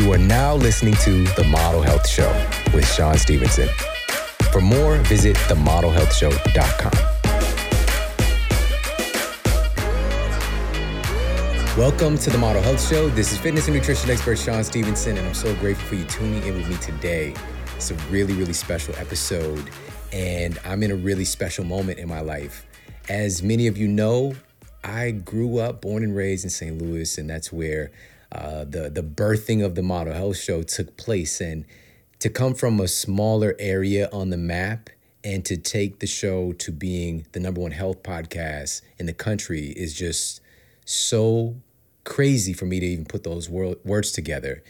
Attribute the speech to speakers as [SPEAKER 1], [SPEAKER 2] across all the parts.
[SPEAKER 1] You are now listening to The Model Health Show with Shawn Stevenson. For more, visit themodelhealthshow.com. Welcome to the Model Health Show. This is fitness and nutrition expert Shawn Stevenson, and I'm so grateful for you tuning in with me today. It's a really, really special episode, and I'm in a really special moment in my life. As many of you know, I grew up, born and raised in St. Louis, and that's where uh, the the birthing of the Model Health Show took place. And to come from a smaller area on the map and to take the show to being the number one health podcast in the country is just so crazy for me to even put those wor- words together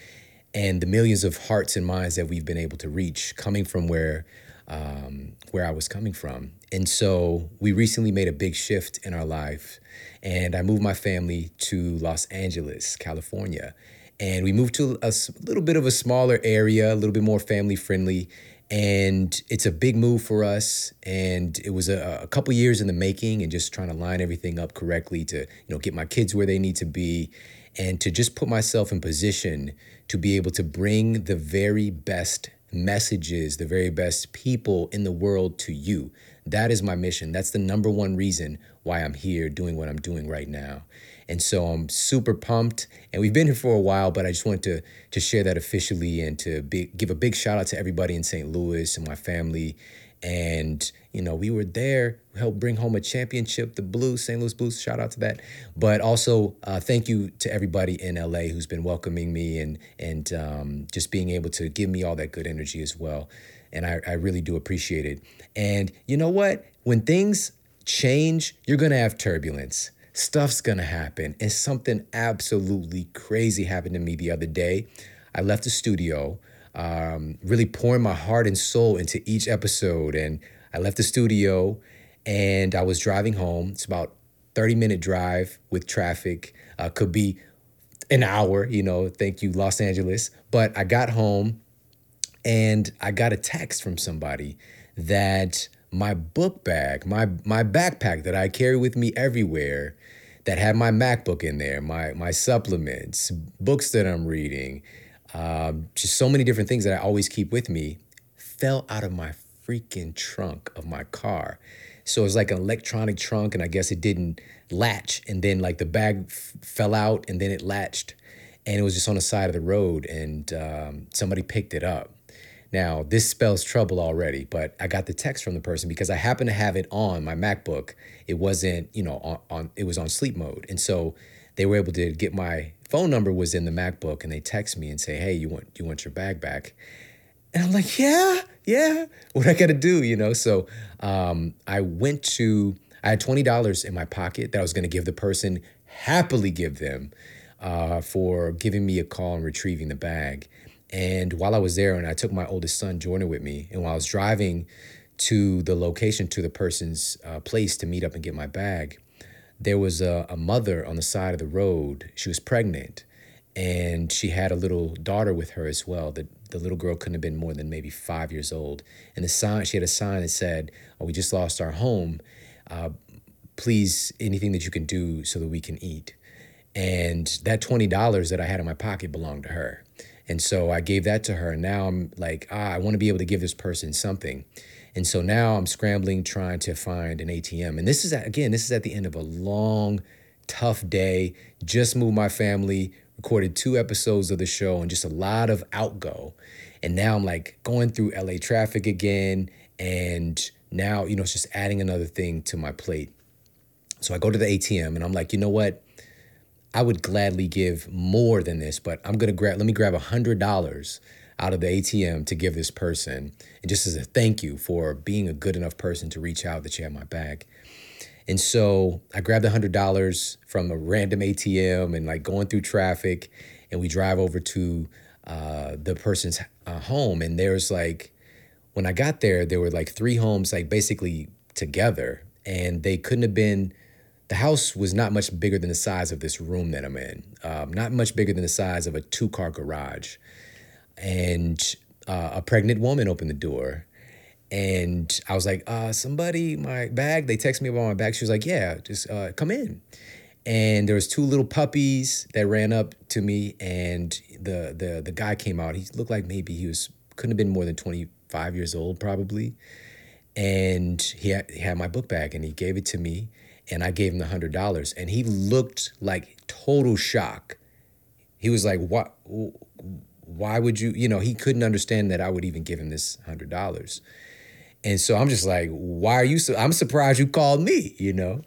[SPEAKER 1] and the millions of hearts and minds that we've been able to reach coming from where um, where I was coming from. And so we recently made a big shift in our life and I moved my family to Los Angeles, California. And we moved to a little bit of a smaller area, a little bit more family friendly and it's a big move for us. And it was a, a couple years in the making and just trying to line everything up correctly to you know get my kids where they need to be and to just put myself in position to be able to bring the very best messages the very best people in the world to you. That is my mission. That's the number one reason why i'm here doing what i'm doing right now and so I'm super pumped. And we've been here for a while, but I just wanted to, to share that officially and to be, give a big shout out to everybody in St. Louis and my family. And, you know, we were there, helped bring home a championship, the Blues, St. Louis Blues, shout out to that. But also, uh, thank you to everybody in LA who's been welcoming me and, and um, just being able to give me all that good energy as well. And I, I really do appreciate it. And you know what? When things change, you're going to have turbulence stuff's gonna happen. And something absolutely crazy happened to me the other day. I left the studio, um, really pouring my heart and soul into each episode. And I left the studio and I was driving home. It's about 30 minute drive with traffic. Uh, could be an hour, you know, thank you, Los Angeles. But I got home and I got a text from somebody that my book bag, my my backpack that I carry with me everywhere, that had my MacBook in there, my my supplements, books that I'm reading, um, just so many different things that I always keep with me, fell out of my freaking trunk of my car. So it was like an electronic trunk, and I guess it didn't latch, and then like the bag f- fell out, and then it latched, and it was just on the side of the road, and um, somebody picked it up. Now, this spells trouble already, but I got the text from the person because I happen to have it on my MacBook. It wasn't, you know, on, on it was on sleep mode. And so they were able to get my phone number was in the MacBook and they text me and say, "Hey, you want you want your bag back?" And I'm like, "Yeah, yeah. What I got to do, you know?" So, um, I went to I had $20 in my pocket that I was going to give the person, happily give them uh, for giving me a call and retrieving the bag. And while I was there, and I took my oldest son Jordan with me, and while I was driving to the location to the person's uh, place to meet up and get my bag, there was a, a mother on the side of the road. She was pregnant, and she had a little daughter with her as well. The the little girl couldn't have been more than maybe five years old. And the sign she had a sign that said, "Oh, we just lost our home. Uh, please, anything that you can do so that we can eat." And that twenty dollars that I had in my pocket belonged to her. And so I gave that to her. And now I'm like, ah, I want to be able to give this person something. And so now I'm scrambling trying to find an ATM. And this is, again, this is at the end of a long, tough day. Just moved my family, recorded two episodes of the show, and just a lot of outgo. And now I'm like going through LA traffic again. And now, you know, it's just adding another thing to my plate. So I go to the ATM and I'm like, you know what? I would gladly give more than this, but I'm gonna grab. Let me grab a hundred dollars out of the ATM to give this person, and just as a thank you for being a good enough person to reach out that you have my back. And so I grabbed a hundred dollars from a random ATM and like going through traffic, and we drive over to uh, the person's uh, home, and there's like, when I got there, there were like three homes like basically together, and they couldn't have been the house was not much bigger than the size of this room that I'm in, um, not much bigger than the size of a two car garage. And uh, a pregnant woman opened the door. And I was like, uh, somebody, my bag. They texted me about my bag. She was like, yeah, just uh, come in. and there was two little puppies that ran up to me and the the the guy came out he looked like maybe he was couldn't have been more than 25 years old probably and he had, he had my book bag and he gave it to me and i gave him the hundred dollars and he looked like total shock he was like what why would you you know he couldn't understand that i would even give him this hundred dollars and so i'm just like why are you so i'm surprised you called me you know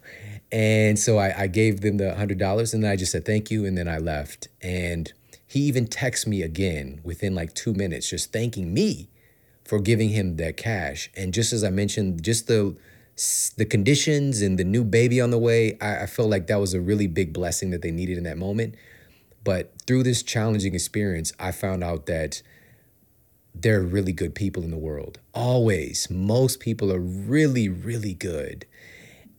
[SPEAKER 1] and so I, I gave them the hundred dollars and then I just said thank you and then I left. And he even texted me again within like two minutes, just thanking me for giving him that cash. And just as I mentioned, just the the conditions and the new baby on the way, I, I like that was a really big blessing that they needed in that moment. But through this challenging experience, I found out that there are really good people in the world. Always. Most people are really, really good.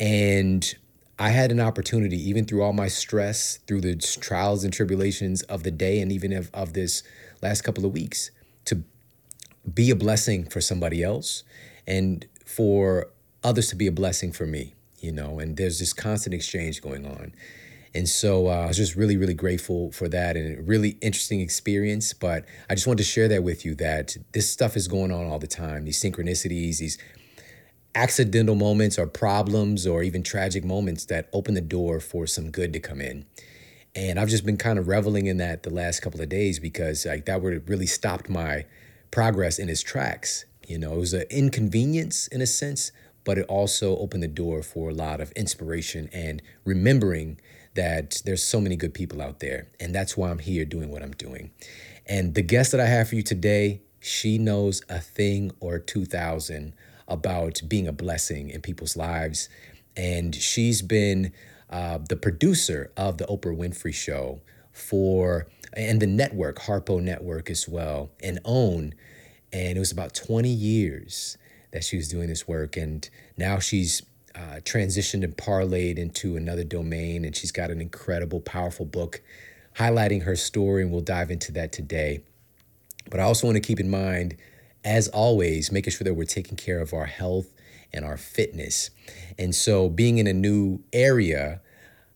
[SPEAKER 1] And I had an opportunity, even through all my stress, through the trials and tribulations of the day, and even of, of this last couple of weeks, to be a blessing for somebody else and for others to be a blessing for me, you know, and there's this constant exchange going on. And so uh, I was just really, really grateful for that and really interesting experience. But I just wanted to share that with you that this stuff is going on all the time. These synchronicities, these accidental moments or problems or even tragic moments that open the door for some good to come in. And I've just been kind of reveling in that the last couple of days because like that would really stopped my progress in its tracks. You know, it was an inconvenience in a sense, but it also opened the door for a lot of inspiration and remembering that there's so many good people out there. And that's why I'm here doing what I'm doing. And the guest that I have for you today, she knows a thing or 2000 about being a blessing in people's lives. And she's been uh, the producer of the Oprah Winfrey Show for, and the network, Harpo Network as well, and OWN. And it was about 20 years that she was doing this work. And now she's uh, transitioned and parlayed into another domain. And she's got an incredible, powerful book highlighting her story. And we'll dive into that today. But I also want to keep in mind as always, making sure that we're taking care of our health and our fitness. And so, being in a new area,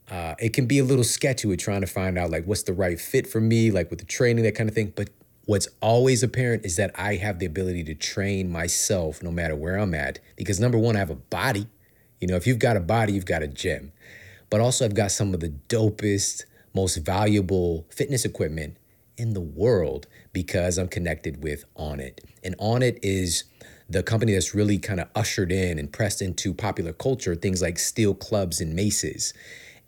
[SPEAKER 1] uh, it can be a little sketchy with trying to find out like what's the right fit for me, like with the training, that kind of thing. But what's always apparent is that I have the ability to train myself no matter where I'm at. Because number one, I have a body. You know, if you've got a body, you've got a gym. But also, I've got some of the dopest, most valuable fitness equipment in the world because I'm connected with Onnit. And Onnit is the company that's really kind of ushered in and pressed into popular culture things like steel clubs and maces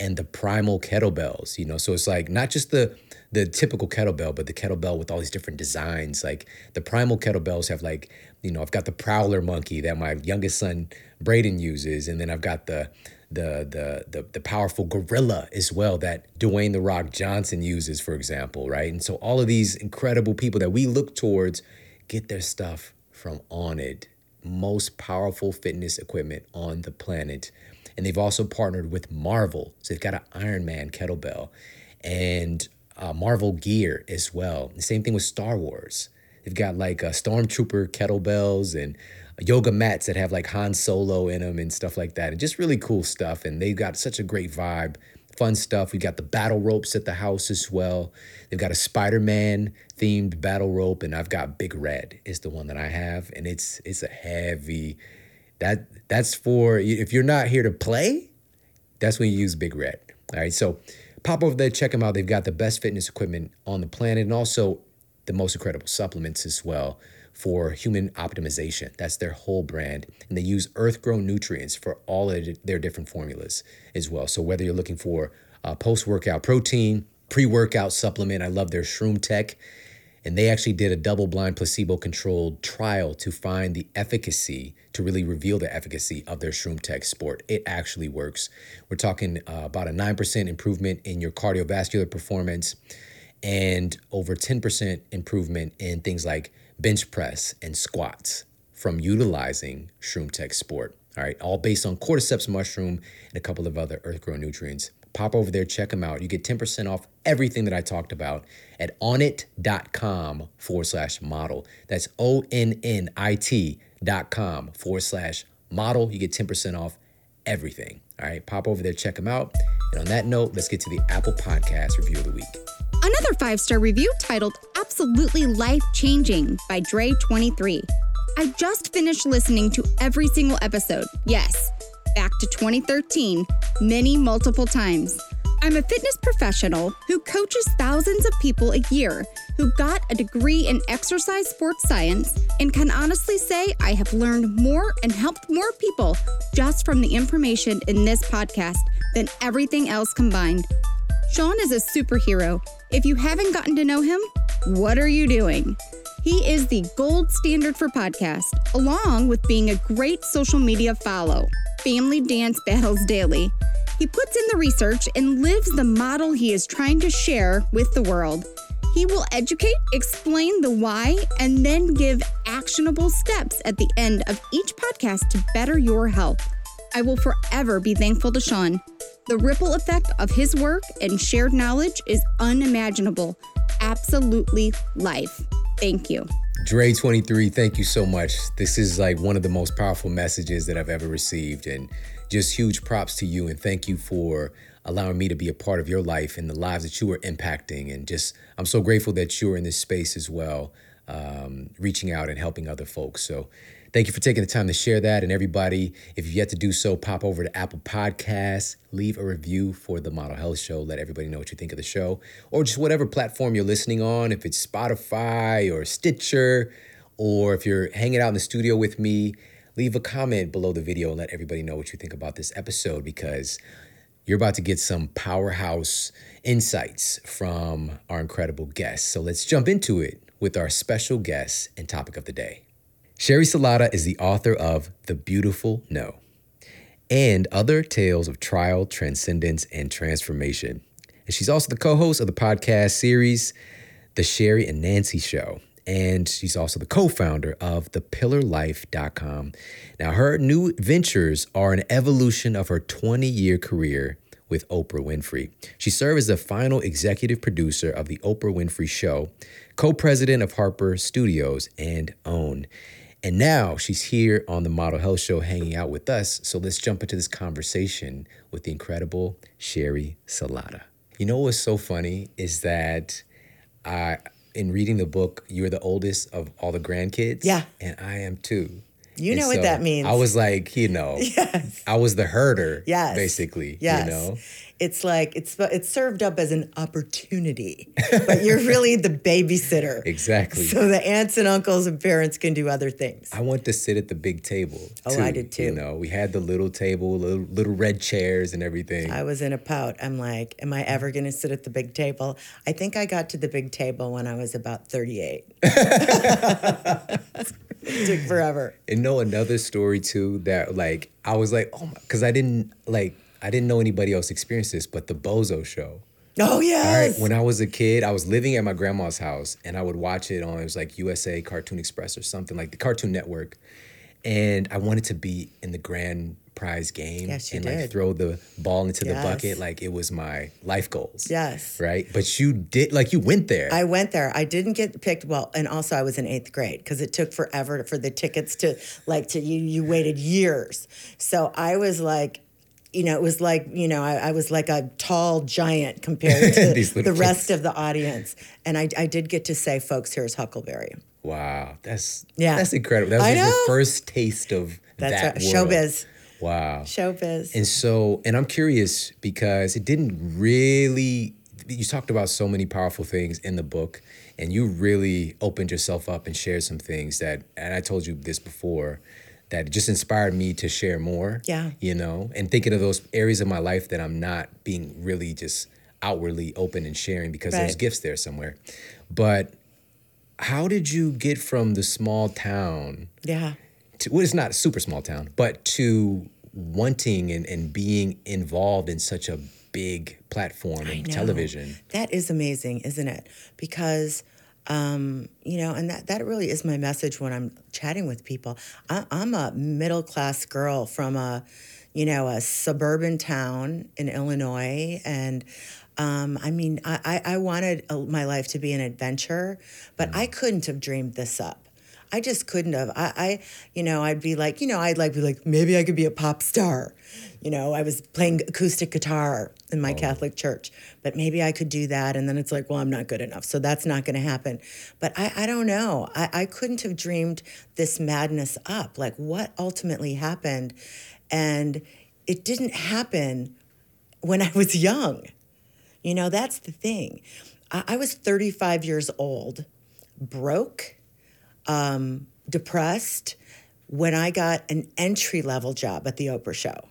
[SPEAKER 1] and the primal kettlebells, you know. So it's like not just the the typical kettlebell, but the kettlebell with all these different designs. Like the primal kettlebells have like, you know, I've got the prowler monkey that my youngest son Braden uses, and then I've got the the the the, the powerful gorilla as well that Dwayne the Rock Johnson uses, for example, right? And so all of these incredible people that we look towards get their stuff from Onnit, most powerful fitness equipment on the planet. And they've also partnered with Marvel. So they've got an Iron Man kettlebell and uh, Marvel gear as well. The same thing with Star Wars. They've got like a Stormtrooper kettlebells and yoga mats that have like Han Solo in them and stuff like that. And just really cool stuff. And they've got such a great vibe. Fun stuff. We've got the battle ropes at the house as well. They've got a Spider-Man themed battle rope, and I've got Big Red is the one that I have, and it's it's a heavy. That that's for if you're not here to play, that's when you use Big Red. All right, so pop over there, check them out. They've got the best fitness equipment on the planet, and also the most incredible supplements as well for human optimization. That's their whole brand. And they use earth grown nutrients for all of their different formulas as well. So whether you're looking for post workout protein, pre workout supplement, I love their Shroom Tech. And they actually did a double blind placebo controlled trial to find the efficacy, to really reveal the efficacy of their Shroom Tech Sport. It actually works. We're talking uh, about a 9% improvement in your cardiovascular performance and over 10% improvement in things like bench press, and squats from utilizing Shroom Tech Sport. All right, all based on cordyceps mushroom and a couple of other earth grown nutrients. Pop over there, check them out. You get 10% off everything that I talked about at onnit.com forward slash model. That's O N N I T dot com forward slash model. You get 10% off everything. All right, pop over there, check them out. And on that note, let's get to the Apple Podcast review of the week.
[SPEAKER 2] Another five star review titled Absolutely Life Changing by Dre23. I just finished listening to every single episode. Yes, back to 2013, many multiple times. I'm a fitness professional who coaches thousands of people a year who got a degree in exercise sports science and can honestly say I have learned more and helped more people just from the information in this podcast than everything else combined. Shawn is a superhero. If you haven't gotten to know him, what are you doing? He is the gold standard for podcast, along with being a great social media follow. Family Dance Battles Daily. He puts in the research and lives the model he is trying to share with the world. He will educate, explain the why, and then give actionable steps at the end of each podcast to better your health. I will forever be thankful to Shawn. The ripple effect of his work and shared knowledge is unimaginable. Absolutely life. Thank you.
[SPEAKER 1] Dre23, thank you so much. This is like one of the most powerful messages that I've ever received. And just huge props to you and thank you for allowing me to be a part of your life and the lives that you are impacting. And just, I'm so grateful that you're in this space as well, um, reaching out and helping other folks. So, thank you for taking the time to share that. And everybody, if you've yet to do so, pop over to Apple Podcasts, leave a review for the Model Health Show. Let everybody know what you think of the show, or just whatever platform you're listening on, if it's Spotify or Stitcher, or if you're hanging out in the studio with me leave a comment below the video and let everybody know what you think about this episode because you're about to get some powerhouse insights from our incredible guests. So let's jump into it with our special guest and topic of the day. Sheri Salata is the author of The Beautiful No and other tales of trial, transcendence, and transformation. And she's also the co host of the podcast series, The Sheri and Nancy Show and she's also the co-founder of thepillarlife.com. Now her new ventures are an evolution of her 20-year career with Oprah Winfrey. She served as the final executive producer of the Oprah Winfrey Show, co-president of Harpo Studios and OWN. And now she's here on the Model Health Show hanging out with us. So let's jump into this conversation with the incredible Sheri Salata. You know what's so funny is that I in reading the book, you're the oldest of all the grandkids.
[SPEAKER 3] Yeah.
[SPEAKER 1] And I am too.
[SPEAKER 3] You
[SPEAKER 1] And
[SPEAKER 3] know what that means.
[SPEAKER 1] I was like, you know,
[SPEAKER 3] Yes.
[SPEAKER 1] I was the herder.
[SPEAKER 3] Yes.
[SPEAKER 1] Basically.
[SPEAKER 3] Yes.
[SPEAKER 1] You know?
[SPEAKER 3] It's like it's it's served up as an opportunity, but you're really the babysitter.
[SPEAKER 1] Exactly.
[SPEAKER 3] So the aunts and uncles and parents can do other things.
[SPEAKER 1] I want to sit at the big table.
[SPEAKER 3] Oh,
[SPEAKER 1] too,
[SPEAKER 3] I did too.
[SPEAKER 1] You know, we had the little table, little, little red chairs and everything.
[SPEAKER 3] I was in a pout. I'm like, am I ever going to sit at the big table? I think I got to the big table when I was about 38. it took forever.
[SPEAKER 1] and know another story too that like I was like, oh my, because I didn't like I didn't know anybody else experienced this, but the Bozo Show.
[SPEAKER 3] Oh
[SPEAKER 1] All right.
[SPEAKER 3] yes.
[SPEAKER 1] When I was a kid, I was living at my grandma's house and I would watch it on, it was like USA Cartoon Express or something, like the Cartoon Network. And I wanted to be in the grand prize game
[SPEAKER 3] Yes,
[SPEAKER 1] and like throw the ball into the bucket. Like it was my life goals.
[SPEAKER 3] yes.
[SPEAKER 1] Right. But you did, like you went there.
[SPEAKER 3] I went there. I didn't get picked. Well, and also I was in eighth grade because it took forever for the tickets to like to you. You waited years, so I was like, you know, it was like you know, I, I was like a tall giant compared to the
[SPEAKER 1] little
[SPEAKER 3] rest of the audience, and I, I did get to say, "Folks, here's Huckleberry."
[SPEAKER 1] wow. That's,
[SPEAKER 3] Yeah.
[SPEAKER 1] that's incredible. That was your first taste of
[SPEAKER 3] That's
[SPEAKER 1] that
[SPEAKER 3] right. Showbiz,
[SPEAKER 1] Wow.
[SPEAKER 3] showbiz.
[SPEAKER 1] And so, and I'm curious because it didn't really, you talked about so many powerful things in the book, and you really opened yourself up and shared some things that, and I told you this before, that just inspired me to share more.
[SPEAKER 3] Yeah.
[SPEAKER 1] You know, and thinking of those areas of my life that I'm not being really just outwardly open and sharing because there's gifts there somewhere. But how did you get from the small town
[SPEAKER 3] yeah.
[SPEAKER 1] to, well, it's not a super small town, but to wanting and, and being involved in such a big platform
[SPEAKER 3] and
[SPEAKER 1] television.
[SPEAKER 3] That is amazing, isn't it? Because, um, you know, and that, that really is my message when I'm chatting with people. I, I'm a middle class girl from a, you know, a suburban town in Illinois. And um, I mean, I, I I wanted uh, my life to be an adventure, but I couldn't have dreamed this up. I just couldn't have. I, I, you know, I'd be like, you know, I'd like be like, maybe I could be a pop star. You know, I was playing acoustic guitar in my oh. Catholic church, but maybe I could do that. And then it's like, well, I'm not good enough, so that's not going to happen. But I, I don't know. I, I couldn't have dreamed this madness up. Like, what ultimately happened, and it didn't happen when I was young. You know, that's the thing. I, I was 35 years old, broke, um, depressed, when I got an entry level job at the Oprah show.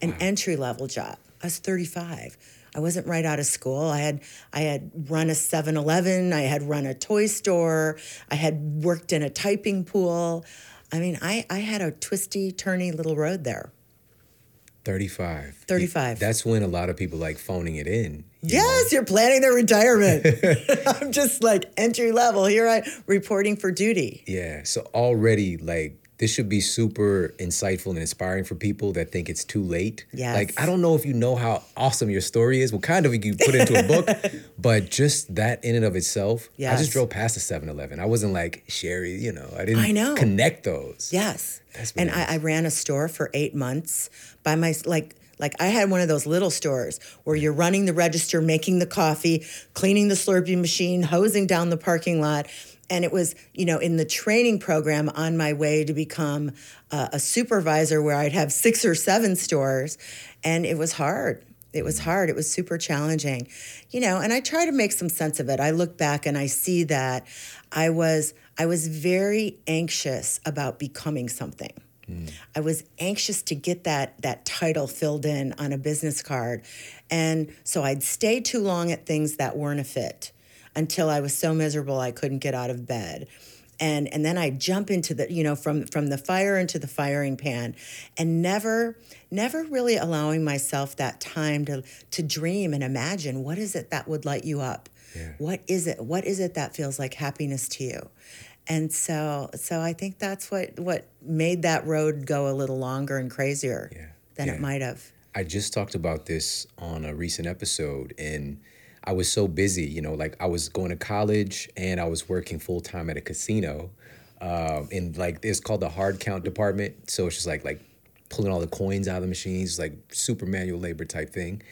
[SPEAKER 3] An entry level job. I was 35. I wasn't right out of school. I had I had run a 7-Eleven, I had run a toy store, I had worked in a typing pool. I mean, I, I had a twisty, turny little road there.
[SPEAKER 1] 35.
[SPEAKER 3] 35.
[SPEAKER 1] That's when a lot of people like phoning it in. you
[SPEAKER 3] Yes, you're planning their retirement. I'm just like entry level. Here I reporting for duty.
[SPEAKER 1] Yeah. So already, like, this should be super insightful and inspiring for people that think it's too late.
[SPEAKER 3] Yes.
[SPEAKER 1] Like, I don't know if you know how awesome your story is. Well, kind of, you put into a book, but just that in and of itself. Yeah.
[SPEAKER 3] I
[SPEAKER 1] just drove past the 7 Eleven. I wasn't like, Sheri, you know, I didn't
[SPEAKER 3] I know.
[SPEAKER 1] connect those.
[SPEAKER 3] Yes. And. I, I ran a store for eight months by my like like I had one of those little stores where you're running the register, making the coffee, cleaning the Slurpee machine, hosing down the parking lot. And it was, you know, in the training program on my way to become uh, a supervisor where I'd have six or seven stores. And it was hard. It was hard. It was super challenging, you know. And I try to make some sense of it. I look back and I see that I was I was very anxious about becoming something. I was anxious to get that that title filled in on a business card, and so I'd stay too long at things that weren't a fit until I was so miserable I couldn't get out of bed. And, and then I'd jump into the you know from from the fire into the firing pan and never never really allowing myself that time to to dream and imagine what is it that would light you up
[SPEAKER 1] Yeah.
[SPEAKER 3] what is it what is it that feels like happiness to you and so so i think that's what what made that road go a little longer and crazier
[SPEAKER 1] Yeah.
[SPEAKER 3] than
[SPEAKER 1] Yeah.
[SPEAKER 3] it might have
[SPEAKER 1] I just talked about this on a recent episode, and I was so busy. You know, like I was going to college and I was working full time at a casino. Um, in like it's called the hard count department, so it's just like like pulling all the coins out of the machines, like super manual labor type thing.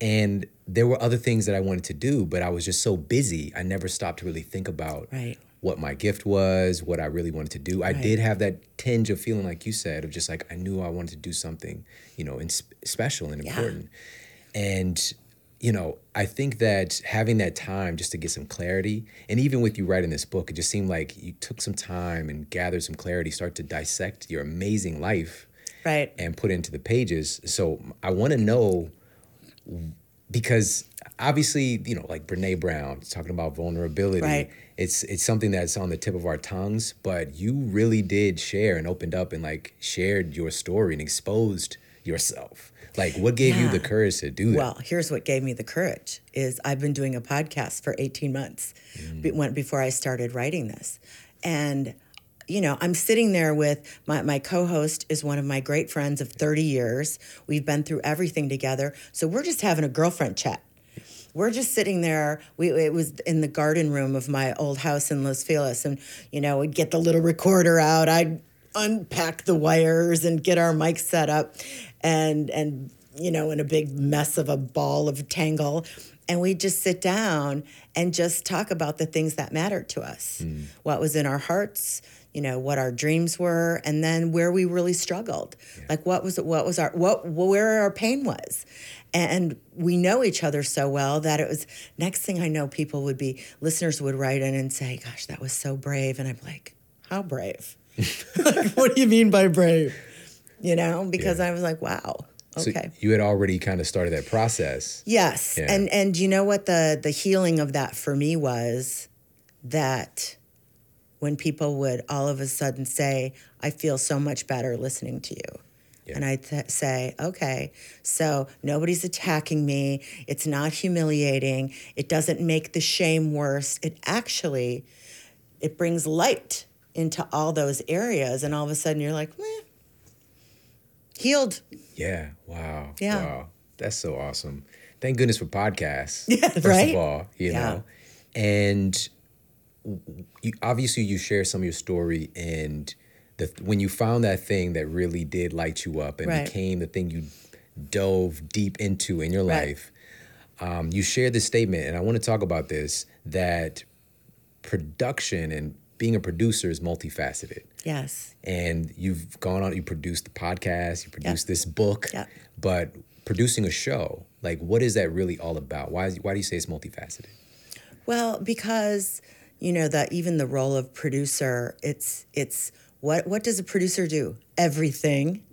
[SPEAKER 1] And there were other things that I wanted to do, but I was just so busy. I never stopped to really think about
[SPEAKER 3] Right.
[SPEAKER 1] What my gift was, what I really wanted to do. I
[SPEAKER 3] Right.
[SPEAKER 1] did have that tinge of feeling, like you said, of just like I knew I wanted to do something, you know, and sp- special and important. And you know, I think that having that time just to get some clarity, and even with you writing this book, it just seemed like you took some time and gathered some clarity, start to dissect your amazing life
[SPEAKER 3] right
[SPEAKER 1] and put into the pages. So I want to know because obviously, you know, like Brene Brown talking about vulnerability.
[SPEAKER 3] Right.
[SPEAKER 1] It's it's something that's on the tip of our tongues, but you really did share and opened up and like shared your story and exposed yourself. Like what gave you the courage to do that?
[SPEAKER 3] Well, here's what gave me the courage is I've been doing a podcast for 18 months mm. when, before I started writing this. And you know, I'm sitting there with my, my co-host is one of my great friends of 30 years. We've been through everything together. So we're just having a girlfriend chat. We're just sitting there. We it was in the garden room of my old house in Los Feliz, and you know, we'd get the little recorder out. I'd unpack the wires and get our mic set up, and and you know, in a big mess of a ball of tangle, and we'd just sit down and just talk about the things that mattered to us, hmm. what was in our hearts, you know, what our dreams were, and then where we really struggled, like what was what was our what where our pain was, and we know each other so well that it was next thing I know, people would be listeners would write in and say, "Gosh, that was so brave," and I'm like, "How brave? like, what do you mean by brave?" You know, because I was like, "Wow,
[SPEAKER 1] So
[SPEAKER 3] okay."
[SPEAKER 1] you had already kind of started that process.
[SPEAKER 3] Yes,
[SPEAKER 1] Yeah.
[SPEAKER 3] and and you know what the the healing of that for me was that when people would all of a sudden say, "I feel so much better listening to you."
[SPEAKER 1] Yeah.
[SPEAKER 3] And I'd th- say, okay, so nobody's attacking me. It's not humiliating. It doesn't make the shame worse. It actually, it brings light into all those areas. And all of a sudden you're like, meh, healed.
[SPEAKER 1] Yeah. Wow.
[SPEAKER 3] Yeah.
[SPEAKER 1] Wow. That's so awesome. Thank goodness for podcasts.
[SPEAKER 3] Yeah,
[SPEAKER 1] first
[SPEAKER 3] right?
[SPEAKER 1] of all, you
[SPEAKER 3] Yeah.
[SPEAKER 1] know. And you, obviously you share some of your story and the when you found that thing that really did light you up and
[SPEAKER 3] Right.
[SPEAKER 1] became the thing you dove deep into in your
[SPEAKER 3] Right.
[SPEAKER 1] life. Um, you shared this statement, and I want to talk about this that production and being a producer is multifaceted.
[SPEAKER 3] Yes.
[SPEAKER 1] And you've gone on, you produced the podcast, you produced this book,
[SPEAKER 3] Yep.
[SPEAKER 1] but producing a show, like what is that really all about? Why, is, why do you say it's multifaceted?
[SPEAKER 3] Well, because you know that even the role of producer, it's it's what what does a producer do? Everything.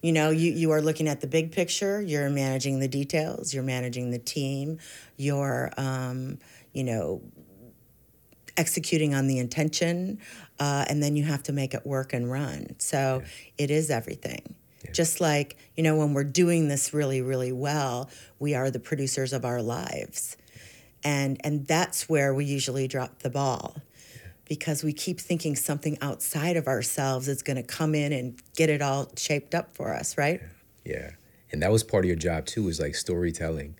[SPEAKER 3] you know, you you are looking at the big picture. You're managing the details. You're managing the team. You're um, you know executing on the intention, uh, and then you have to make it work and run. So it is everything. Just like, you know, when we're doing this really, really well, we are the producers of our lives. And, and that's where we usually drop the ball because we keep thinking something outside of ourselves is going to come in and get it all shaped up for us, right?
[SPEAKER 1] Yeah. And that was part of your job too, is like storytelling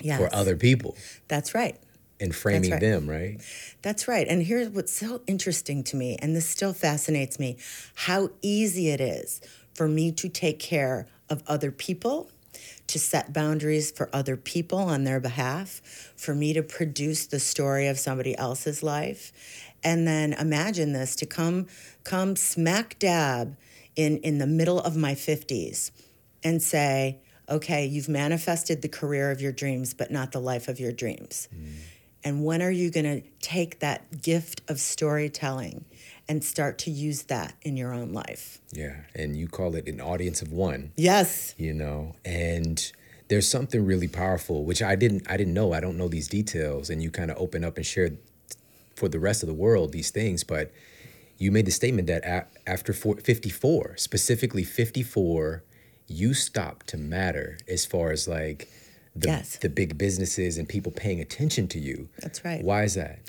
[SPEAKER 3] Yes.
[SPEAKER 1] for other people
[SPEAKER 3] That's right.
[SPEAKER 1] and framing
[SPEAKER 3] right.
[SPEAKER 1] them, right?
[SPEAKER 3] That's right. And here's what's so interesting to me, and this still fascinates me how easy it is for me to take care of other people, to set boundaries for other people on their behalf, for me to produce the story of somebody else's life. And then imagine this to come come smack dab in, in the middle of my 50s and say, okay, you've manifested the career of your dreams, but not the life of your dreams. Mm. And when are you going to take that gift of storytelling and start to use that in your own life?
[SPEAKER 1] Yeah. And you call it an audience of one.
[SPEAKER 3] Yes.
[SPEAKER 1] you know and there's something really powerful which i didn't i didn't know i don't know these details and you kind of open up and share for the rest of the world these things but you made the statement that a- after four- 54 specifically 54 you stopped to matter as far as like the,
[SPEAKER 3] Yes.
[SPEAKER 1] the big businesses and people paying attention to you
[SPEAKER 3] That's right.
[SPEAKER 1] why is that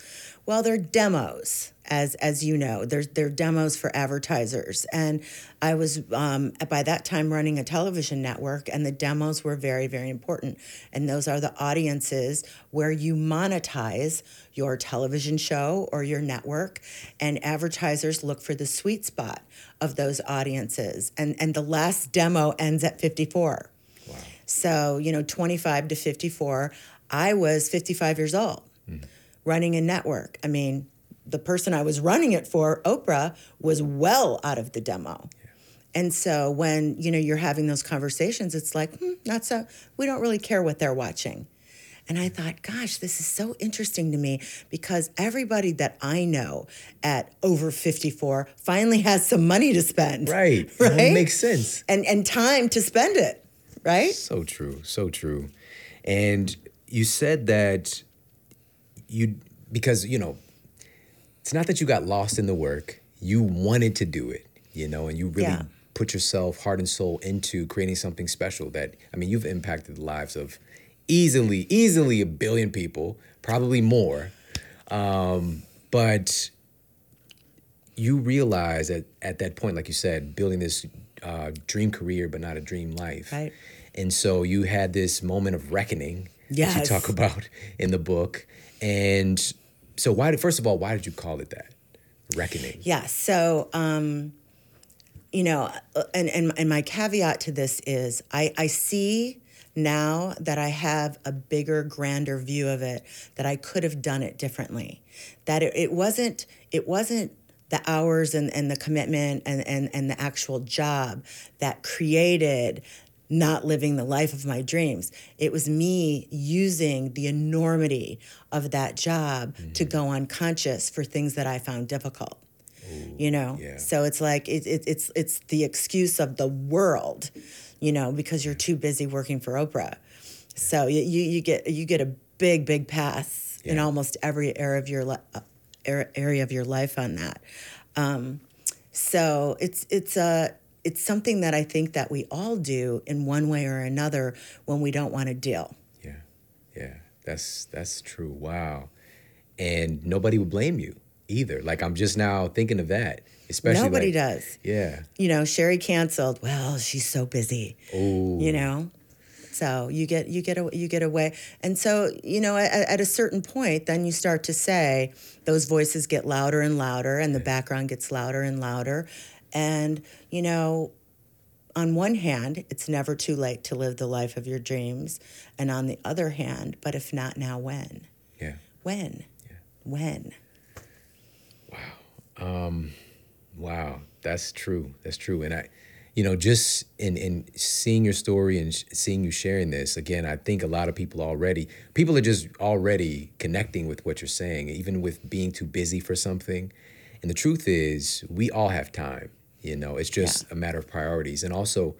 [SPEAKER 3] Well, they're demos, as as you know. They're they're demos for advertisers, and I was um, by that time running a television network, and the demos were very very important. And those are the audiences where you monetize your television show or your network, and advertisers look for the sweet spot of those audiences. And and the last demo ends at fifty four. Wow. So, you know, 25 to 54, I was 55 years old running a network. I mean, the person I was running it for, Oprah, was well out of the demo. And so when, you know, you're having those conversations, it's like, hmm, not so, we don't really care what they're watching. And I thought, gosh, this is so interesting to me because everybody that I know at over 54 finally has some money to spend.
[SPEAKER 1] right
[SPEAKER 3] Right?
[SPEAKER 1] it makes sense
[SPEAKER 3] And, and time to spend it, right?
[SPEAKER 1] So true, so true. And you said that you because you know it's not that you got lost in the work, you wanted to do it, you know, and you really
[SPEAKER 3] Yeah.
[SPEAKER 1] put yourself heart and soul into creating something special that I mean, you've impacted the lives of easily easily a billion people, probably more. Um, but you realize that at that point, like you said, building this uh, dream career, but not a dream life.
[SPEAKER 3] Right.
[SPEAKER 1] And so you had this moment of reckoning that you talk about in the book. And so why did first of all, why did you call it that? Reckoning.
[SPEAKER 3] Yeah. So, um, you know, uh, and, and and my caveat to this is I I see now that I have a bigger, grander view of it that I could have done it differently. That it, it wasn't it wasn't the hours and, and the commitment and, and, and the actual job that created not living the life of my dreams. It was me using the enormity of that job to go unconscious for things that I found difficult. you know,
[SPEAKER 1] yeah.
[SPEAKER 3] so it's like it, it, it's it's the excuse of the world, you know, because you're too busy working for Oprah. So you you, you get you get a big big pass in almost every area of your li- uh, area of your life on that. Um, so it's it's a it's something that I think that we all do in one way or another when we don't want to deal.
[SPEAKER 1] Yeah. Yeah. That's that's true. Wow. And nobody would blame you either. Like I'm just now thinking of that. Especially
[SPEAKER 3] Nobody
[SPEAKER 1] like-
[SPEAKER 3] does.
[SPEAKER 1] Yeah.
[SPEAKER 3] You know, Sheri canceled. Well, she's so busy.
[SPEAKER 1] Oh.
[SPEAKER 3] You know, So you get you get a, you get away, and so you know at, at a certain point, then you start to say those voices get louder and louder, and the background gets louder and louder, and you know on one hand, it's never too late to live the life of your dreams. And on the other hand, but if not now, when?
[SPEAKER 1] Yeah.
[SPEAKER 3] When?
[SPEAKER 1] Yeah.
[SPEAKER 3] When?
[SPEAKER 1] Wow, Um, wow. that's true. That's true. And I, you know, just in in seeing your story and sh- seeing you sharing this again, I think a lot of people already people are just already connecting with what you're saying, even with being too busy for something. And the truth is, we all have time. You know, it's just a matter of priorities, and also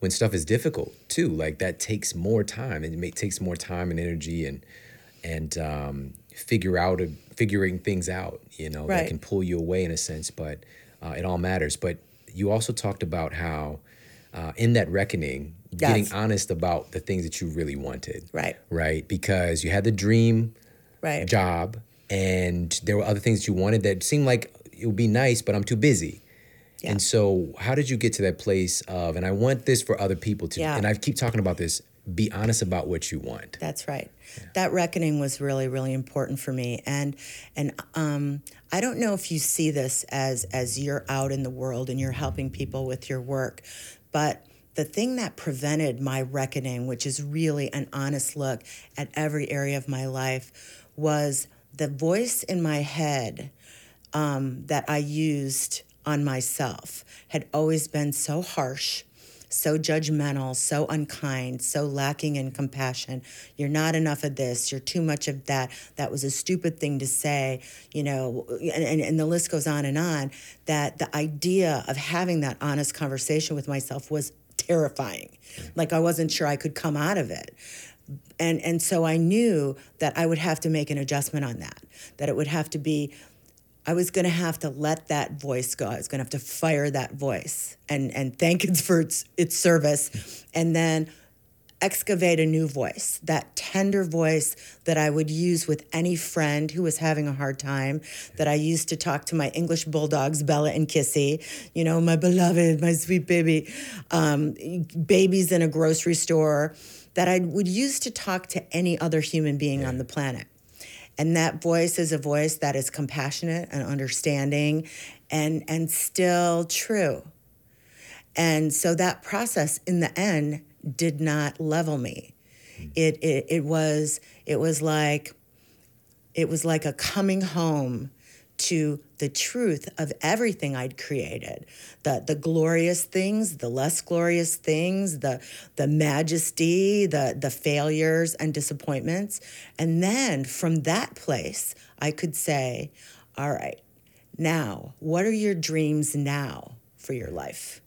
[SPEAKER 1] when stuff is difficult too, like that takes more time, and it may, takes more time and energy and and um, figure out figuring things out. You know, that can pull you away in a sense, but uh, it all matters. But you also talked about how uh, in that reckoning, getting honest about the things that you really wanted.
[SPEAKER 3] Right.
[SPEAKER 1] Right. Because you had the dream
[SPEAKER 3] Right.
[SPEAKER 1] job and there were other things that you wanted that seemed like it would be nice, but I'm too busy.
[SPEAKER 3] Yeah.
[SPEAKER 1] And so, how did you get to that place of, and I want this for other people to,
[SPEAKER 3] Yeah.
[SPEAKER 1] and I keep talking about this, be honest about what you want.
[SPEAKER 3] That's right. That reckoning was really, really important for me, and and um, I don't know if you see this as as you're out in the world and you're helping people with your work, but the thing that prevented my reckoning, which is really an honest look at every area of my life, was the voice in my head um, that I used on myself had always been so harsh, so judgmental, so unkind, so lacking in compassion. You're not enough of this, you're too much of that. That was a stupid thing to say, you know, and, and, and the list goes on and on. That the idea of having that honest conversation with myself was terrifying. Like I wasn't sure I could come out of it and and so I knew that I would have to make an adjustment on that. That it would have to be I was going to have to let that voice go. I was going to have to fire that voice and and thank it for its its service and then excavate a new voice, that tender voice that I would use with any friend who was having a hard time, that I used to talk to my English bulldogs, Bella and Kissy, you know, my beloved, my sweet baby, um, babies in a grocery store, that I would use to talk to any other human being on the planet. And that voice is a voice that is compassionate and understanding and, and still true. And so that process in the end did not level me. Hmm. It, it, it was it was like it was like a coming home to the truth of everything I'd created. The the glorious things, the less glorious things, the the majesty, the the failures and disappointments. And then from that place, I could say, all right, now, what are your dreams now for your life?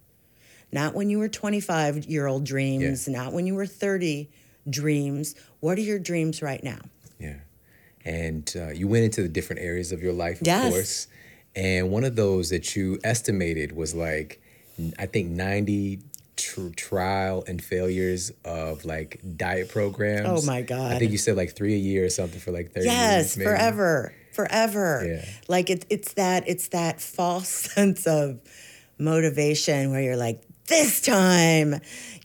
[SPEAKER 3] Not when you were 25 year old dreams, not when you were 30 dreams. What are your dreams right now?
[SPEAKER 1] And uh, you went into the different areas of your life, of
[SPEAKER 3] Yes.
[SPEAKER 1] course. And one of those that you estimated was like, I think 90 tr- trial and failures of like diet programs.
[SPEAKER 3] Oh, my God.
[SPEAKER 1] I think you said like three a year or something for like 30
[SPEAKER 3] Yes,
[SPEAKER 1] years. maybe.
[SPEAKER 3] forever, forever.
[SPEAKER 1] Yeah.
[SPEAKER 3] Like it, it's that it's that false sense of motivation where you're like, this time,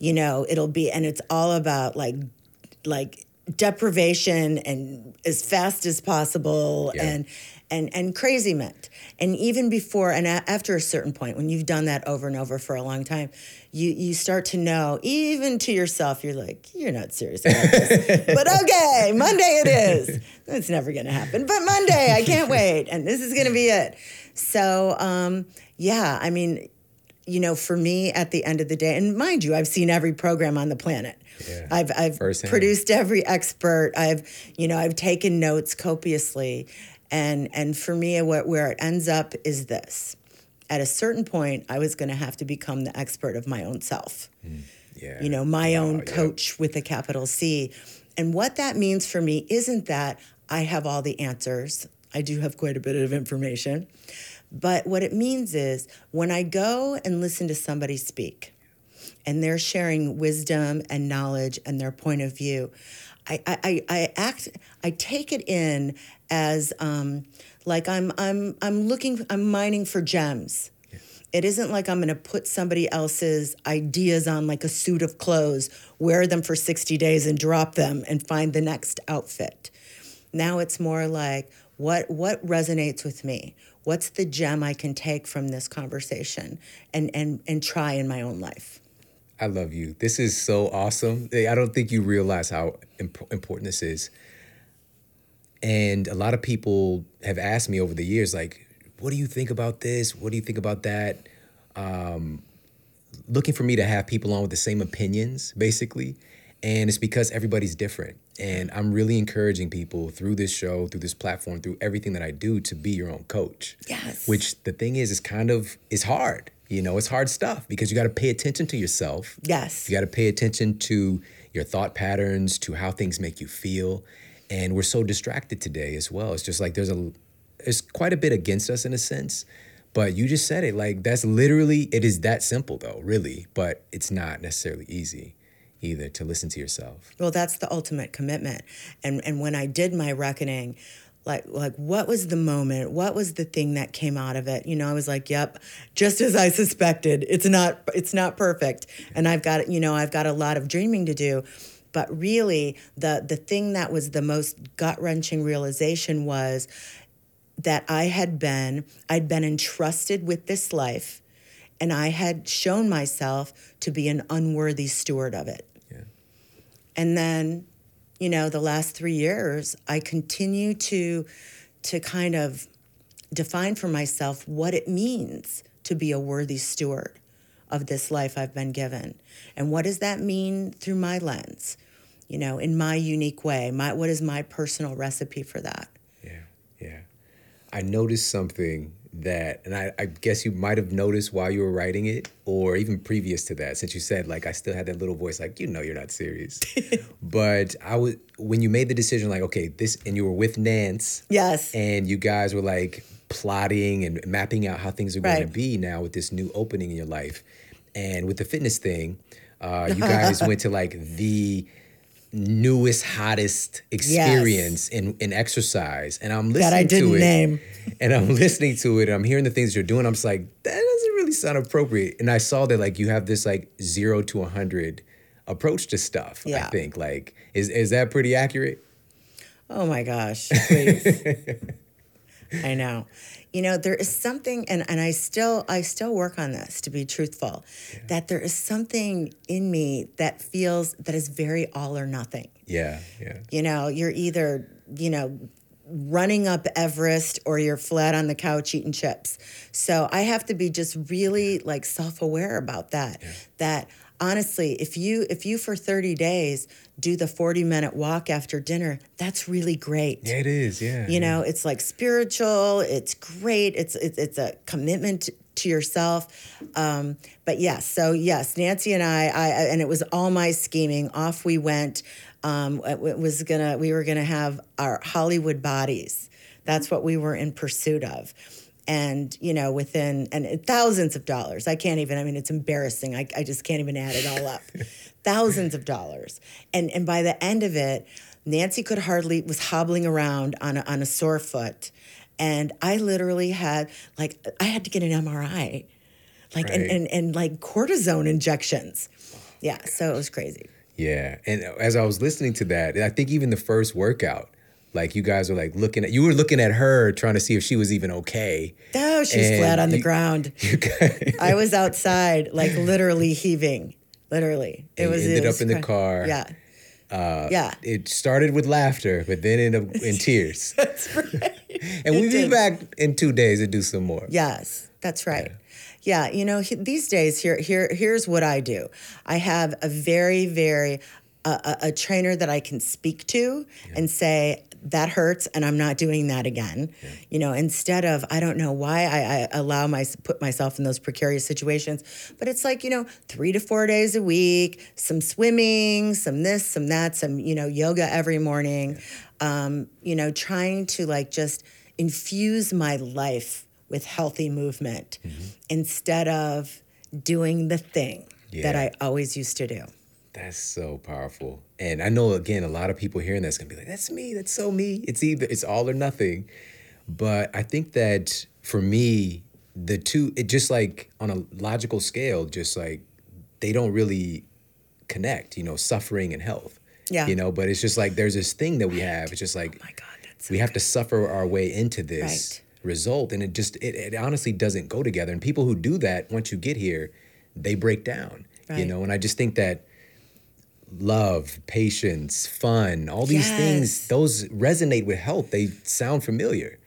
[SPEAKER 3] you know, it'll be, and it's all about like, like deprivation and as fast as possible
[SPEAKER 1] Yeah.
[SPEAKER 3] and and and crazyment. And even before and a- after a certain point, when you've done that over and over for a long time, you you start to know, even to yourself, you're like, you're not serious about this. but okay, Monday it is. It's never gonna happen. But Monday, I can't wait. And this is gonna be it. So um, yeah, I mean, you know, for me at the end of the day, and mind you, I've seen every program on the planet.
[SPEAKER 1] Yeah.
[SPEAKER 3] I've I've
[SPEAKER 1] Firsthand.
[SPEAKER 3] produced every expert. I've you know I've taken notes copiously, and and for me, what where it ends up is this: at a certain point, I was going to have to become the expert of my own self.
[SPEAKER 1] Mm, yeah.
[SPEAKER 3] You know, my
[SPEAKER 1] Wow,
[SPEAKER 3] own
[SPEAKER 1] yeah.
[SPEAKER 3] coach with a capital C, and what that means for me isn't that I have all the answers. I do have quite a bit of information. But what it means is when I go and listen to somebody speak, and they're sharing wisdom and knowledge and their point of view. I, I, I- I act I take it in as um, like I'm I'm I'm looking I'm mining for gems. It isn't like I'm going to put somebody else's ideas on like a suit of clothes, wear them for 60 days and drop them and find the next outfit. Now it's more like what what resonates with me? What's the gem I can take from this conversation and and and try in my own life?
[SPEAKER 1] I love you. This is so awesome. I don't think you realize how imp- important this is. And a lot of people have asked me over the years, like, what do you think about this? What do you think about that? Um, looking for me to have people on with the same opinions, basically. And it's because everybody's different. And I'm really encouraging people through this show, through this platform, through everything that I do to be your own coach.
[SPEAKER 3] Yes.
[SPEAKER 1] Which the thing is, is kind of is hard. You know, it's hard stuff because you got to pay attention to yourself.
[SPEAKER 3] Yes.
[SPEAKER 1] You got to pay attention to your thought patterns, to how things make you feel. And we're so distracted today as well. It's just like there's a it's quite a bit against us in a sense. But you just said it like that's literally it is that simple though, really, but it's not necessarily easy either to listen to yourself.
[SPEAKER 3] Well, that's the ultimate commitment. And and when I did my reckoning, like like what was the moment? What was the thing that came out of it? You know, I was like, "Yep, just as I suspected. It's not it's not perfect." And I've got you know, I've got a lot of dreaming to do. But really, the the thing that was the most gut-wrenching realization was that I had been I'd been entrusted with this life and I had shown myself to be an unworthy steward of it. And then, you know, the last 3 years I continue to to kind of define for myself what it means to be a worthy steward of this life I've been given. And what does that mean through my lens? You know, in my unique way. My what is my personal recipe for that?
[SPEAKER 1] Yeah. Yeah. I noticed something that, and I, I, guess you might have noticed while you were writing it, or even previous to that, since you said like I still had that little voice, like you know you're not serious. but I was when you made the decision, like okay, this, and you were with Nance,
[SPEAKER 3] yes,
[SPEAKER 1] and you guys were like plotting and mapping out how things are going
[SPEAKER 3] Right.
[SPEAKER 1] to be now with this new opening in your life, and with the fitness thing, uh, you guys went to like the newest hottest experience in, in exercise. And i'm listening
[SPEAKER 3] That I didn't
[SPEAKER 1] to it.
[SPEAKER 3] name.
[SPEAKER 1] and i'm listening to it. And i'm hearing the things you're doing. I'm just like that doesn't really sound appropriate. And i saw that like you have this like zero to 100 approach to stuff
[SPEAKER 3] yeah.
[SPEAKER 1] i think. Like is, is that pretty accurate?
[SPEAKER 3] Oh my gosh, please. I know. You know, there is something and, and I still I still work on this to be truthful, that there is something in me that feels that is very all or nothing.
[SPEAKER 1] yeah yeah
[SPEAKER 3] You know, you're either, you know, running up Everest or you're flat on the couch eating chips. So I have to be just really like self-aware about that. That honestly, if you if you for 30 days do the 40 minute walk after dinner, that's really great.
[SPEAKER 1] yeah it is yeah
[SPEAKER 3] You know, it's like spiritual. It's great. It's it's, it's a commitment to yourself. Um, but yes, so yes, Nancy and I, I, I- and it was all my scheming. Off we went. Um, it, it was gonna. We were gonna have our Hollywood bodies. That's what we were in pursuit of. And you know, within and thousands of dollars. I can't even. I mean, it's embarrassing. I, I just can't even add it all up. thousands of dollars. And and by the end of it, Nancy could hardly was hobbling around on a, on a sore foot, and I literally had like I had to get an MRI, like and, and and like cortisone injections. Oh yeah, so it was crazy.
[SPEAKER 1] Yeah, and as I was listening to that, I think even the first workout, like you guys were like looking at, you were looking at her trying to see if she was even okay.
[SPEAKER 3] Oh, she's
[SPEAKER 1] And
[SPEAKER 3] flat on the
[SPEAKER 1] you-
[SPEAKER 3] ground.
[SPEAKER 1] You guys,
[SPEAKER 3] I was outside, like literally heaving, literally. It was.
[SPEAKER 1] ended
[SPEAKER 3] it was
[SPEAKER 1] up in the car.
[SPEAKER 3] Yeah. yeah.
[SPEAKER 1] it started with laughter, but then ended up in tears.
[SPEAKER 3] That's right.
[SPEAKER 1] And we'll be back in two days to do some more.
[SPEAKER 3] Yes, that's right. Yeah, you know, he- these days here here here's what I do. I have a very very uh, a, a trainer that I can speak to and say that hurts and I'm not doing that again. You know, instead of I don't know why I, I allow my put myself in those precarious situations, but it's like you know three to four days a week, some swimming, some this, some that, some you know yoga every morning. Um, you know, trying to like just infuse my life with healthy movement instead of doing the thing that I always used to do.
[SPEAKER 1] That's so powerful. And I know again, a lot of people hearing that's gonna be like, that's me, that's so me. It's either it's all or nothing. But I think that for me, the two it just like on a logical scale just like they don't really connect you know suffering and health
[SPEAKER 3] Yeah.
[SPEAKER 1] you know but it's just like there's this thing that we have it's just like
[SPEAKER 3] Oh my God, that's
[SPEAKER 1] we have to suffer our way into this
[SPEAKER 3] Right.
[SPEAKER 1] result and it just it, it honestly doesn't go together and people who do that once you get here they break down you know and i just think that love patience fun all these
[SPEAKER 3] Yes.
[SPEAKER 1] things those resonate with health they sound familiar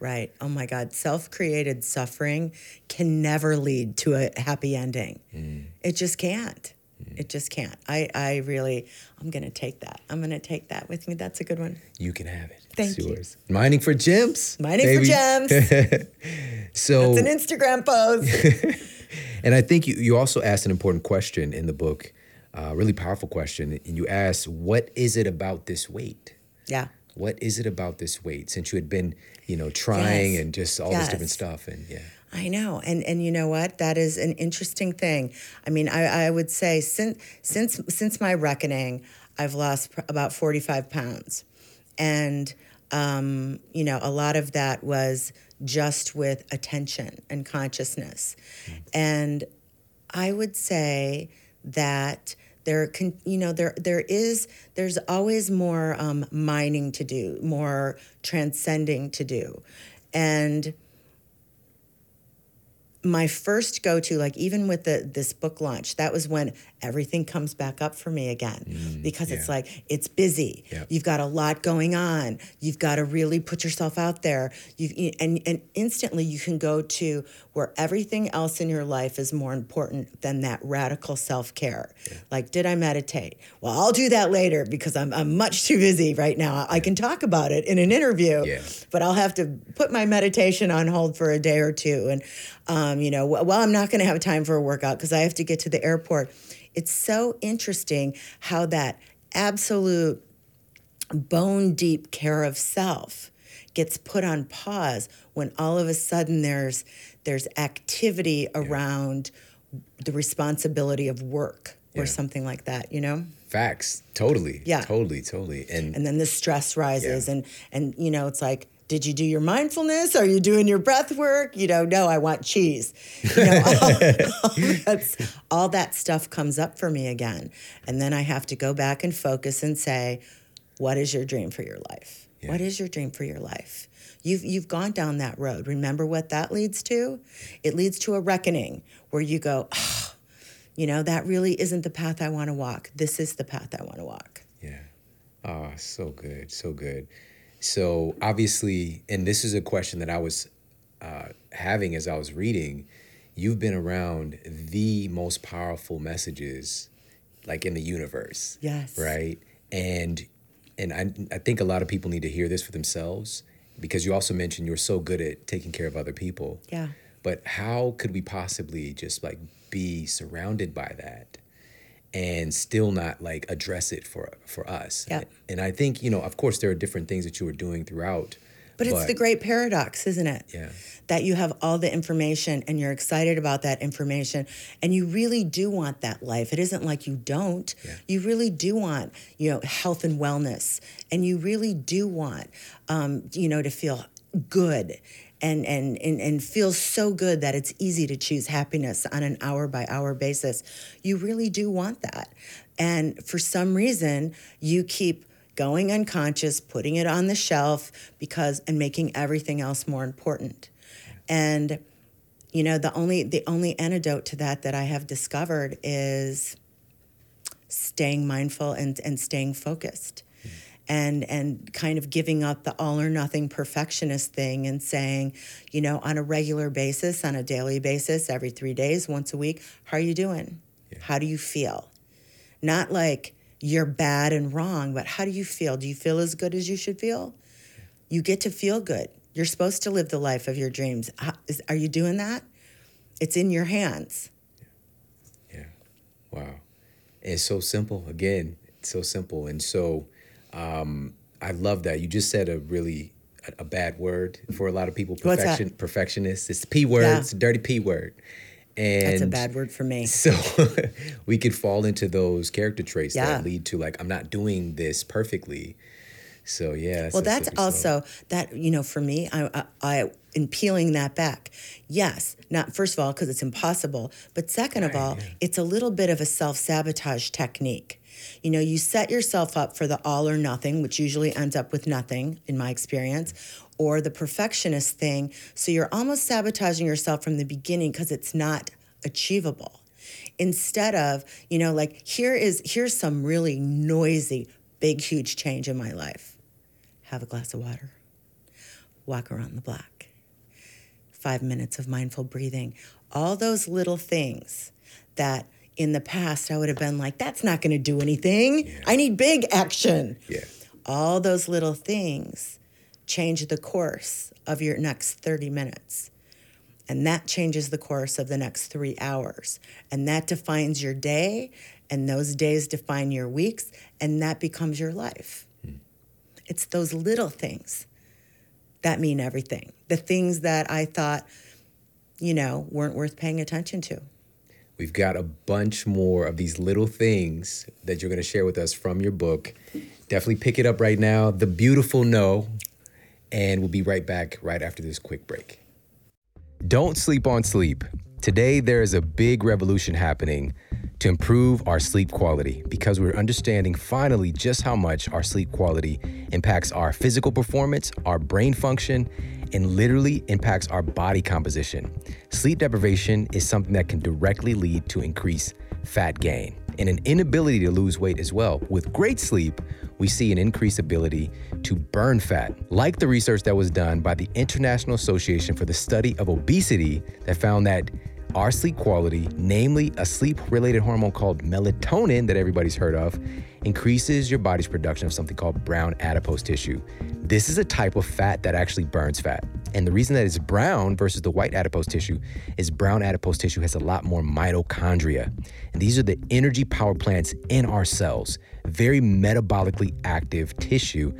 [SPEAKER 3] Right. Oh my God. Self created suffering can never lead to a happy ending.
[SPEAKER 1] Mm.
[SPEAKER 3] It just can't. It just can't. I, I really, I'm going to take that. I'm going to take that with me. That's a good one.
[SPEAKER 1] you can have it
[SPEAKER 3] Thank
[SPEAKER 1] it's
[SPEAKER 3] you.
[SPEAKER 1] yours mining for gems
[SPEAKER 3] Mining for gems.
[SPEAKER 1] so
[SPEAKER 3] It's an Instagram post.
[SPEAKER 1] And I think you, you also asked an important question in the book, a really powerful question. And you asked, What is it about this weight?
[SPEAKER 3] yeah.
[SPEAKER 1] What is it about this weight? Since you had been, you know, trying
[SPEAKER 3] Yes.
[SPEAKER 1] and just all this different stuff. And yeah.
[SPEAKER 3] I know, and and you know what? That is an interesting thing. I mean, I, I would say since since since my reckoning, I've lost pr- about forty five pounds, and um, you know, a lot of that was just with attention and consciousness, and I would say that there can you know there there is there's always more um, mining to do, more transcending to do, and my first go to, like even with the this book launch, that was when everything comes back up for me again because it's like it's busy.
[SPEAKER 1] Yep.
[SPEAKER 3] You've got a lot going on. You've got to really put yourself out there. You and and instantly you can go to where everything else in your life is more important than that radical self care. Like, did I meditate? Well, I'll do that later because I'm I'm much too busy right now. I can talk about it in an interview
[SPEAKER 1] Yeah.
[SPEAKER 3] but I'll have to put my meditation on hold for a day or two. And, um, you know, well, well, I'm not going to have time for a workout because I have to get to the airport. It's so interesting how that absolute bone deep care of self gets put on pause when all of a sudden there's there's activity around the responsibility of work or
[SPEAKER 1] Yeah.
[SPEAKER 3] something like that you know
[SPEAKER 1] Facts. Totally.
[SPEAKER 3] Yeah.
[SPEAKER 1] Totally, totally. And,
[SPEAKER 3] and then the stress rises
[SPEAKER 1] Yeah.
[SPEAKER 3] and and you know it's like did you do your mindfulness are you doing your breath work you know no i want cheese you know all, all that's, all that stuff comes up for me again and then i have to go back and focus and say what is your dream for your life
[SPEAKER 1] Yeah.
[SPEAKER 3] what is your dream for your life you've you've gone down that road remember what that leads to it leads to a reckoning where you go "Ah, you know that really isn't the path i want to walk this is the path i want to walk
[SPEAKER 1] Yeah. Oh, so good, so good. So obviously, and this is a question that I was uh, having as I was reading. You've been around the most powerful messages, like in the universe.
[SPEAKER 3] Yes.
[SPEAKER 1] Right. And and I I think a lot of people need to hear this for themselves because you also mentioned you're so good at taking care of other people.
[SPEAKER 3] yeah
[SPEAKER 1] But how could we possibly just like be surrounded by that and still not like address it for for us?
[SPEAKER 3] Yep.
[SPEAKER 1] And I think, you know, of course there are different things that you were doing throughout.
[SPEAKER 3] But it's the great paradox, isn't it?
[SPEAKER 1] Yeah.
[SPEAKER 3] That you have all the information and you're excited about that information and you really do want that life. It isn't like you don't.
[SPEAKER 1] Yeah.
[SPEAKER 3] You really do want, you know, health and wellness and you really do want, um, you know, to feel good and, and, and, and feel so good that it's easy to choose happiness on an hour by hour basis. You really do want that. And for some reason, you keep going unconscious, putting it on the shelf because and making everything else more important. And you know, the only the only antidote to that that I have discovered is staying mindful and and staying focused. And and kind of giving up the all or nothing perfectionist thing and saying, you know, on a regular basis, on a daily basis, every 3 days, once a week, how are you doing? How do you feel? Not like you're bad and wrong, but how do you feel? Do you feel as good as you should feel? You get to feel good. You're supposed to live the life of your dreams. How, is, are you doing that? It's in your hands.
[SPEAKER 1] Yeah. Wow. It's so simple. Again, it's so simple. And so um, I love that. You just said a really a, a bad word for a lot of people. Perfection perfectionist. It's the P word.
[SPEAKER 3] Yeah.
[SPEAKER 1] It's a dirty P word. And
[SPEAKER 3] That's a bad word for me.
[SPEAKER 1] So we could fall into those character traits
[SPEAKER 3] Yeah.
[SPEAKER 1] that lead to like I'm not doing this perfectly. So yeah.
[SPEAKER 3] well, that's also that you know for me, I, I, I in peeling that back. Yes, not first of all because it's impossible, but second of all, it's a little bit of a self sabotage technique. You know, you set yourself up for the all or nothing, which usually ends up with nothing, in my experience, or the perfectionist thing. So you're almost sabotaging yourself from the beginning because it's not achievable. Instead of, you know, like here is here's some really noisy, big, huge change in my life. Have a glass of water. Walk around the block. Five minutes of mindful breathing. All those little things that in the past I would have been like, that's not going to do anything. Yeah. I need big action.
[SPEAKER 1] Yeah.
[SPEAKER 3] All those little things change the course of your next 30 minutes. And that changes the course of the next three hours. And that defines your day, and those days define your weeks, and that becomes your life. Hmm. It's those little things that mean everything. The things that I thought, you know, weren't worth paying attention to.
[SPEAKER 1] We've got a bunch more of these little things that you're going to share with us from your book. Definitely pick it up right now. The Beautiful No. And we'll be right back right after this quick break. Don't sleep on sleep. Today, there is a big revolution happening to improve our sleep quality because we're understanding finally just how much our sleep quality impacts our physical performance, our brain function, and literally impacts our body composition. Sleep deprivation is something that can directly lead to increased fat gain and an inability to lose weight as well. With great sleep, we see an increased ability to burn fat, like the research that was done by the International Association for the Study of Obesity that found that our sleep quality, namely a sleep related hormone called melatonin that everybody's heard of, increases your body's production of something called brown adipose tissue. This is a type of fat that actually burns fat. And the reason that it's brown versus the white adipose tissue is brown adipose tissue has a lot more mitochondria. And these are the energy power plants in our cells, very metabolically active tissue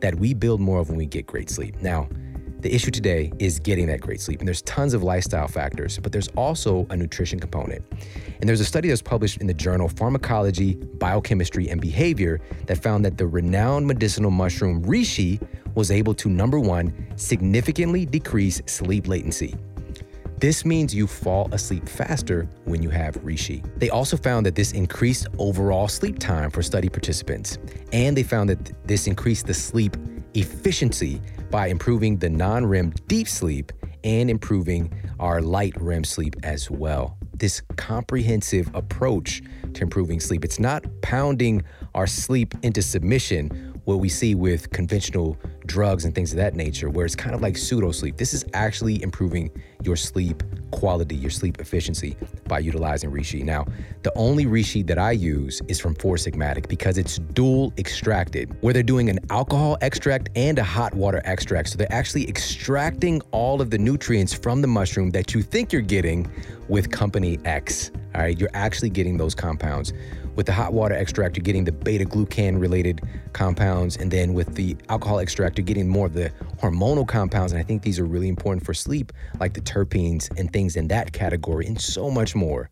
[SPEAKER 1] that we build more of when we get great sleep. Now, the issue today is getting that great sleep. And there's tons of lifestyle factors, but there's also a nutrition component. And there's a study that was published in the journal Pharmacology, Biochemistry, and Behavior that found that the renowned medicinal mushroom reishi was able to, number one, significantly decrease sleep latency. This means you fall asleep faster when you have reishi. They also found that this increased overall sleep time for study participants, and they found that this increased the sleep efficiency by improving the non REM deep sleep and improving our light REM sleep as well. This comprehensive approach to improving sleep. It's not pounding our sleep into submission, what we see with conventional drugs and things of that nature, where it's kind of like pseudo sleep. This is actually improving your sleep quality, your sleep efficiency by utilizing Reishi. Now, the only Reishi that I use is from Four Sigmatic because it's dual extracted, where they're doing an alcohol extract and a hot water extract. So they're actually extracting all of the nutrients from the mushroom that you think you're getting with Company X. All right, you're actually getting those compounds with the hot water extract, you're getting the beta glucan related compounds. And then with the alcohol extract, you're getting more of the hormonal compounds. And I think these are really important for sleep, like the terpenes and things in that category, and so much more.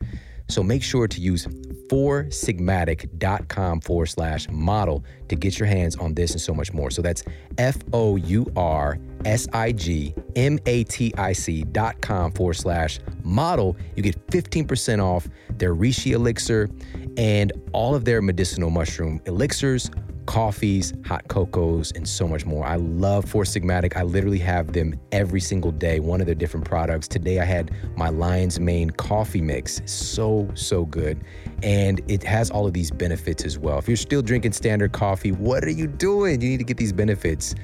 [SPEAKER 1] So make sure to use foursigmatic.com forward slash model to get your hands on this and so much more. So that's F O U R S I G M A T I C dot com forward slash model. You get 15% off their Reishi elixir and all of their medicinal mushroom elixirs, coffees, hot cocos, and so much more. I love Four Sigmatic. I literally have them every single day, one of their different products. Today I had my Lion's Mane coffee mix. So, so good. And it has all of these benefits as well. If you're still drinking standard coffee, what are you doing? You need to get these benefits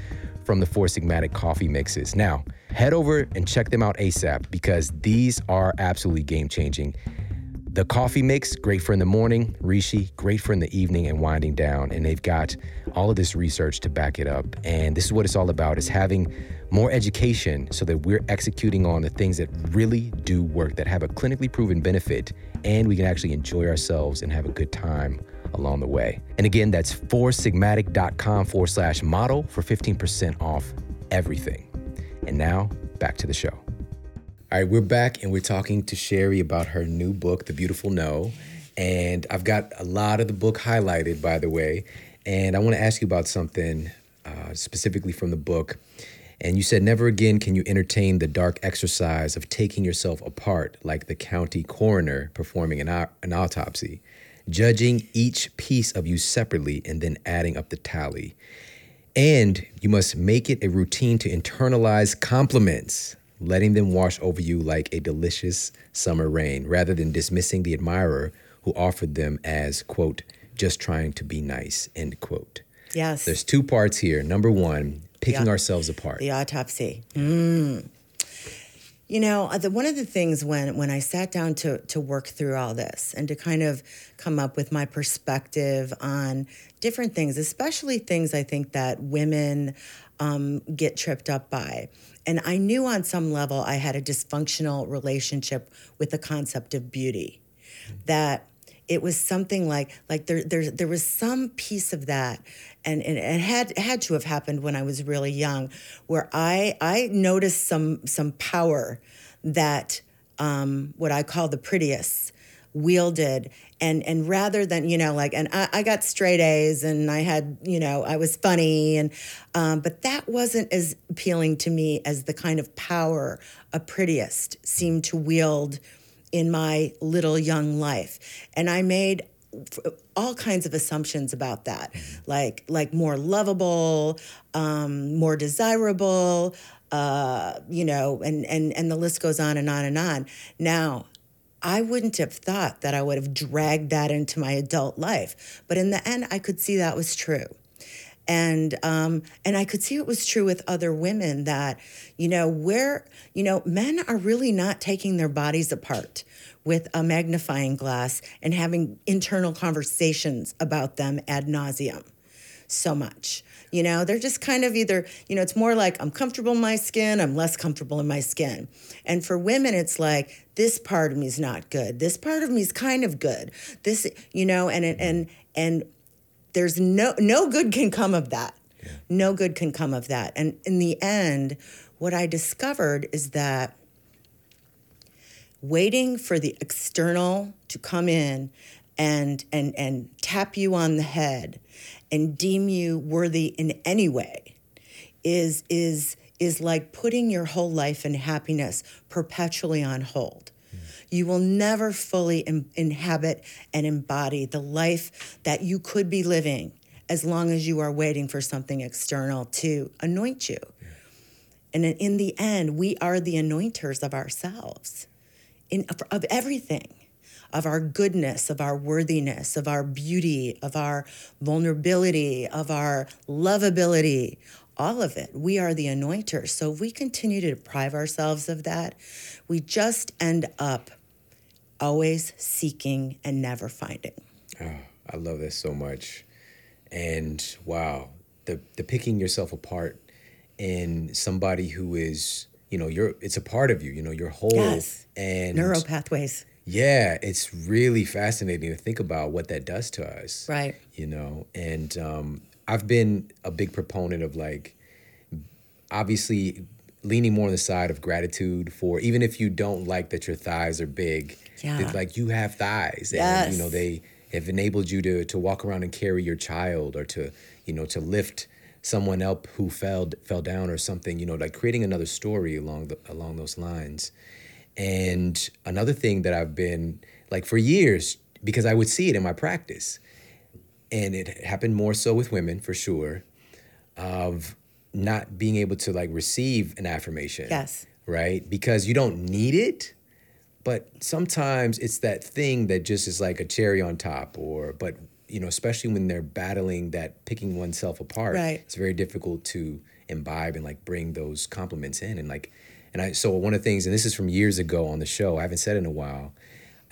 [SPEAKER 1] from the Four Sigmatic coffee mixes. Now, head over and check them out ASAP because these are absolutely game changing. The coffee mix, great for in the morning. Reishi, great for in the evening and winding down. And they've got all of this research to back it up. And this is what it's all about: is having more education so that we're executing on the things that really do work, that have a clinically proven benefit, and we can actually enjoy ourselves and have a good time along the way. And again, that's foursigmatic.com forward slash model for 15% off everything. And now back to the show. All right, we're back and we're talking to Sheri about her new book, The Beautiful No. And I've got a lot of the book highlighted, by the way. And I want to ask you about something uh, specifically from the book. And you said, Never again can you entertain the dark exercise of taking yourself apart like the county coroner performing an, an autopsy, judging each piece of you separately and then adding up the tally. And you must make it a routine to internalize compliments, letting them wash over you like a delicious summer rain, rather than dismissing the admirer who offered them as, quote, just trying to be nice, end quote.
[SPEAKER 3] Yes.
[SPEAKER 1] There's two parts here. Number one, picking
[SPEAKER 3] The-
[SPEAKER 1] ourselves apart.
[SPEAKER 3] The autopsy. Mm. You know, uh, the, one of the things when when I sat down to to work through all this and to kind of come up with my perspective on different things, especially things I think that women um, get tripped up by. And I knew on some level I had a dysfunctional relationship with the concept of beauty. That it was something like like there there there was some piece of that and, and it had had to have happened when I was really young where I I noticed some some power that um, what I call the prettiest wielded. And and rather than you know like and I, I got straight A's and I had you know I was funny and um, but that wasn't as appealing to me as the kind of power a prettiest seemed to wield in my little young life. And i made all kinds of assumptions about that. Like like more lovable um, more desirable uh, you know and and and the list goes on and on and on. Now I wouldn't have thought that I would have dragged that into my adult life. But in the end, I could see that was true. And um, and I could see it was true with other women that, you know, where, you know, men are really not taking their bodies apart with a magnifying glass and having internal conversations about them ad nauseum so much. You know, they're just kind of either, you know, it's more like I'm comfortable in my skin, I'm less comfortable in my skin. And for women, it's like this part of me is not good. This part of me is kind of good. This, you know, and and and there's no no good can come of that. No good can come of that. And in the end, what I discovered is that waiting for the external to come in and and and tap you on the head and deem you worthy in any way is is is like putting your whole life and happiness perpetually on hold. Hmm. You will never fully in- inhabit and embody the life that you could be living as long as you are waiting for something external to anoint you. And in- in the end, we are the anointers of ourselves, in, of everything, of our goodness, of our worthiness, of our beauty, of our vulnerability, of our lovability, all of it. We are the anointer. So if we continue to deprive ourselves of that, we just end up always seeking and never finding.
[SPEAKER 1] Oh, I love that so much. And wow, the the picking yourself apart in somebody who is, you know, you're it's a part of you, you know, your whole
[SPEAKER 3] Yes.
[SPEAKER 1] and
[SPEAKER 3] Neural pathways.
[SPEAKER 1] Yeah, it's really fascinating to think about what that does to us.
[SPEAKER 3] Right.
[SPEAKER 1] You know, and um, I've been a big proponent of like, obviously, leaning more on the side of gratitude for even if you don't like that your thighs are big.
[SPEAKER 3] Yeah.
[SPEAKER 1] that, like you have thighs, and you know they have enabled you to to walk around and carry your child, or to you know to lift someone up who fell fell down or something. You know, like creating another story along the along those lines. And another thing that I've been like for years, because I would see it in my practice, and it happened more so with women for sure, of not being able to like receive an affirmation.
[SPEAKER 3] Yes.
[SPEAKER 1] Right? Because you don't need it, but sometimes it's that thing that just is like a cherry on top, or, but, you know, especially when they're battling that picking oneself apart,
[SPEAKER 3] Right.
[SPEAKER 1] it's very difficult to imbibe and like bring those compliments in. And like, and I, so one of the things, and this is from years ago on the show, I haven't said it in a while,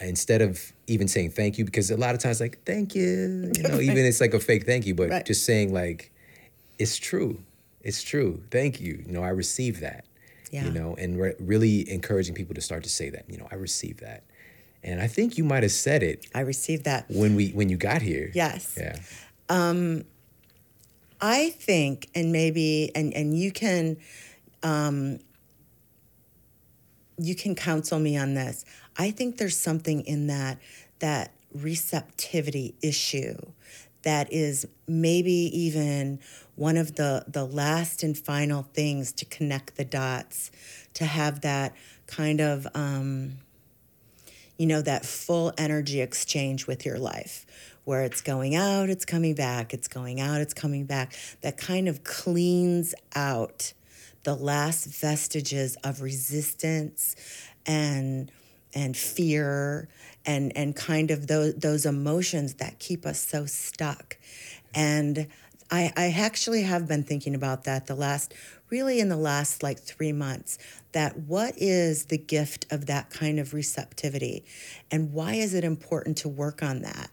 [SPEAKER 1] instead of even saying thank you, because a lot of times like, thank you, you know, even it's like a fake thank you, but
[SPEAKER 3] Right.
[SPEAKER 1] just saying like, it's true. It's true. Thank you. You know, I received that.
[SPEAKER 3] Yeah.
[SPEAKER 1] You know, and re- really encouraging people to start to say that. You know, I received that. And I think you might have said it
[SPEAKER 3] I received that.
[SPEAKER 1] when we when you got here.
[SPEAKER 3] Yes.
[SPEAKER 1] Yeah.
[SPEAKER 3] Um, I think, and maybe, and and you can, um, you can counsel me on this. I think there's something in that that receptivity issue that is maybe even one of the the last and final things to connect the dots to have that kind of um, you know that full energy exchange with your life where it's going out it's coming back it's going out it's coming back that kind of cleans out the last vestiges of resistance and and fear and and kind of those those emotions that keep us so stuck. And I, I actually have been thinking about that the last really in the last like three months that what is the gift of that kind of receptivity? And why is it important to work on that?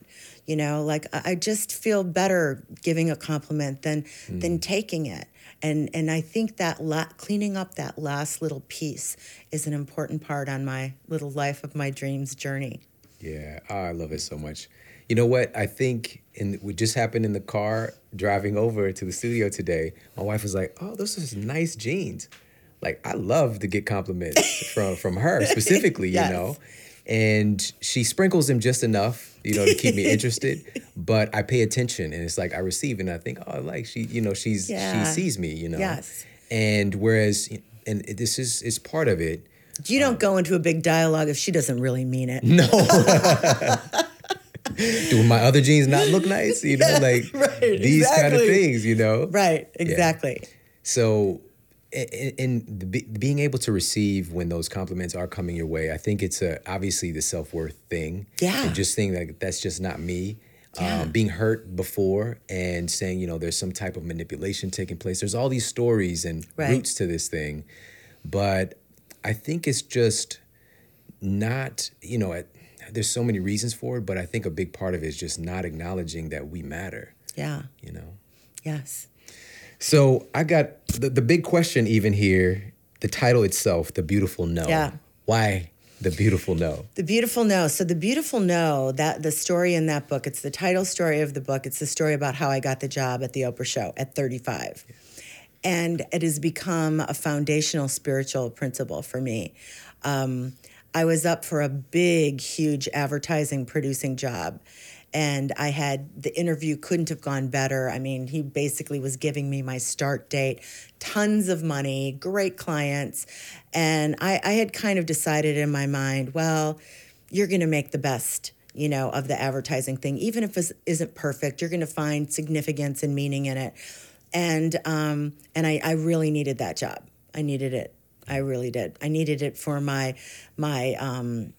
[SPEAKER 3] You know like i just feel better giving a compliment than mm. than taking it and and i think that la- cleaning up that last little piece is an important part on my little life of my dreams journey.
[SPEAKER 1] Yeah oh, i love it so much. You know what? I think and what just happened in the car driving over to the studio today. My wife was like oh those are nice jeans. Like i love to get compliments from from her specifically yes. you know? And she sprinkles them just enough, you know, to keep me interested. but I pay attention, and it's like I receive, and I think, oh, like she, you know, she's yeah. she sees me, you know.
[SPEAKER 3] Yes.
[SPEAKER 1] And whereas, and this is is part of it.
[SPEAKER 3] You don't um, go into a big dialogue if she doesn't really mean it.
[SPEAKER 1] No. Do my other jeans not look nice? You know, like right, these exactly. kind of things, you know?
[SPEAKER 3] Right, exactly.
[SPEAKER 1] Yeah. So and being able to receive when those compliments are coming your way, I think it's a, obviously the self worth thing.
[SPEAKER 3] Yeah.
[SPEAKER 1] And just saying that that's just not me. Yeah. Um, being hurt before and saying, you know, there's some type of manipulation taking place. There's all these stories and right. roots to this thing. But I think it's just not, you know, there's so many reasons for it, but I think a big part of it is just not acknowledging that we matter.
[SPEAKER 3] Yeah.
[SPEAKER 1] You know?
[SPEAKER 3] Yes.
[SPEAKER 1] So I got the, the big question even here, the title itself, The Beautiful No.
[SPEAKER 3] Yeah.
[SPEAKER 1] Why the beautiful no?
[SPEAKER 3] The beautiful no. So the beautiful no that the story in that book it's the title story of the book. It's the story about how i got the job at the oprah show at 35 and it has become a foundational spiritual principle for me. Um, i was up for a big huge advertising producing job and I had the interview couldn't have gone better. I mean, he basically was giving me my start date, tons of money, great clients. And I, I had kind of decided in my mind, well, you're going to make the best you know of the advertising thing. Even if it isn't perfect you're going to find significance and meaning in it. And um, and I, I really needed that job. I needed it. I really did. I needed it for my my um,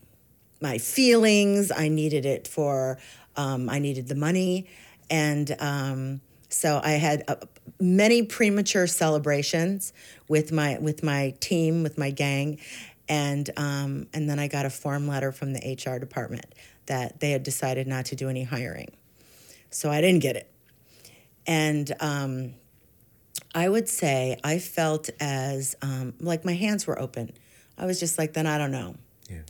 [SPEAKER 3] my feelings. I needed it for um, I needed the money, and um, so I had uh, many premature celebrations with my with my team, with my gang, and um, and then I got a form letter from the HR department that they had decided not to do any hiring, so I didn't get it, and. Um, I would say I felt as um, like my hands were open. I was just like, then I don't know. Yeah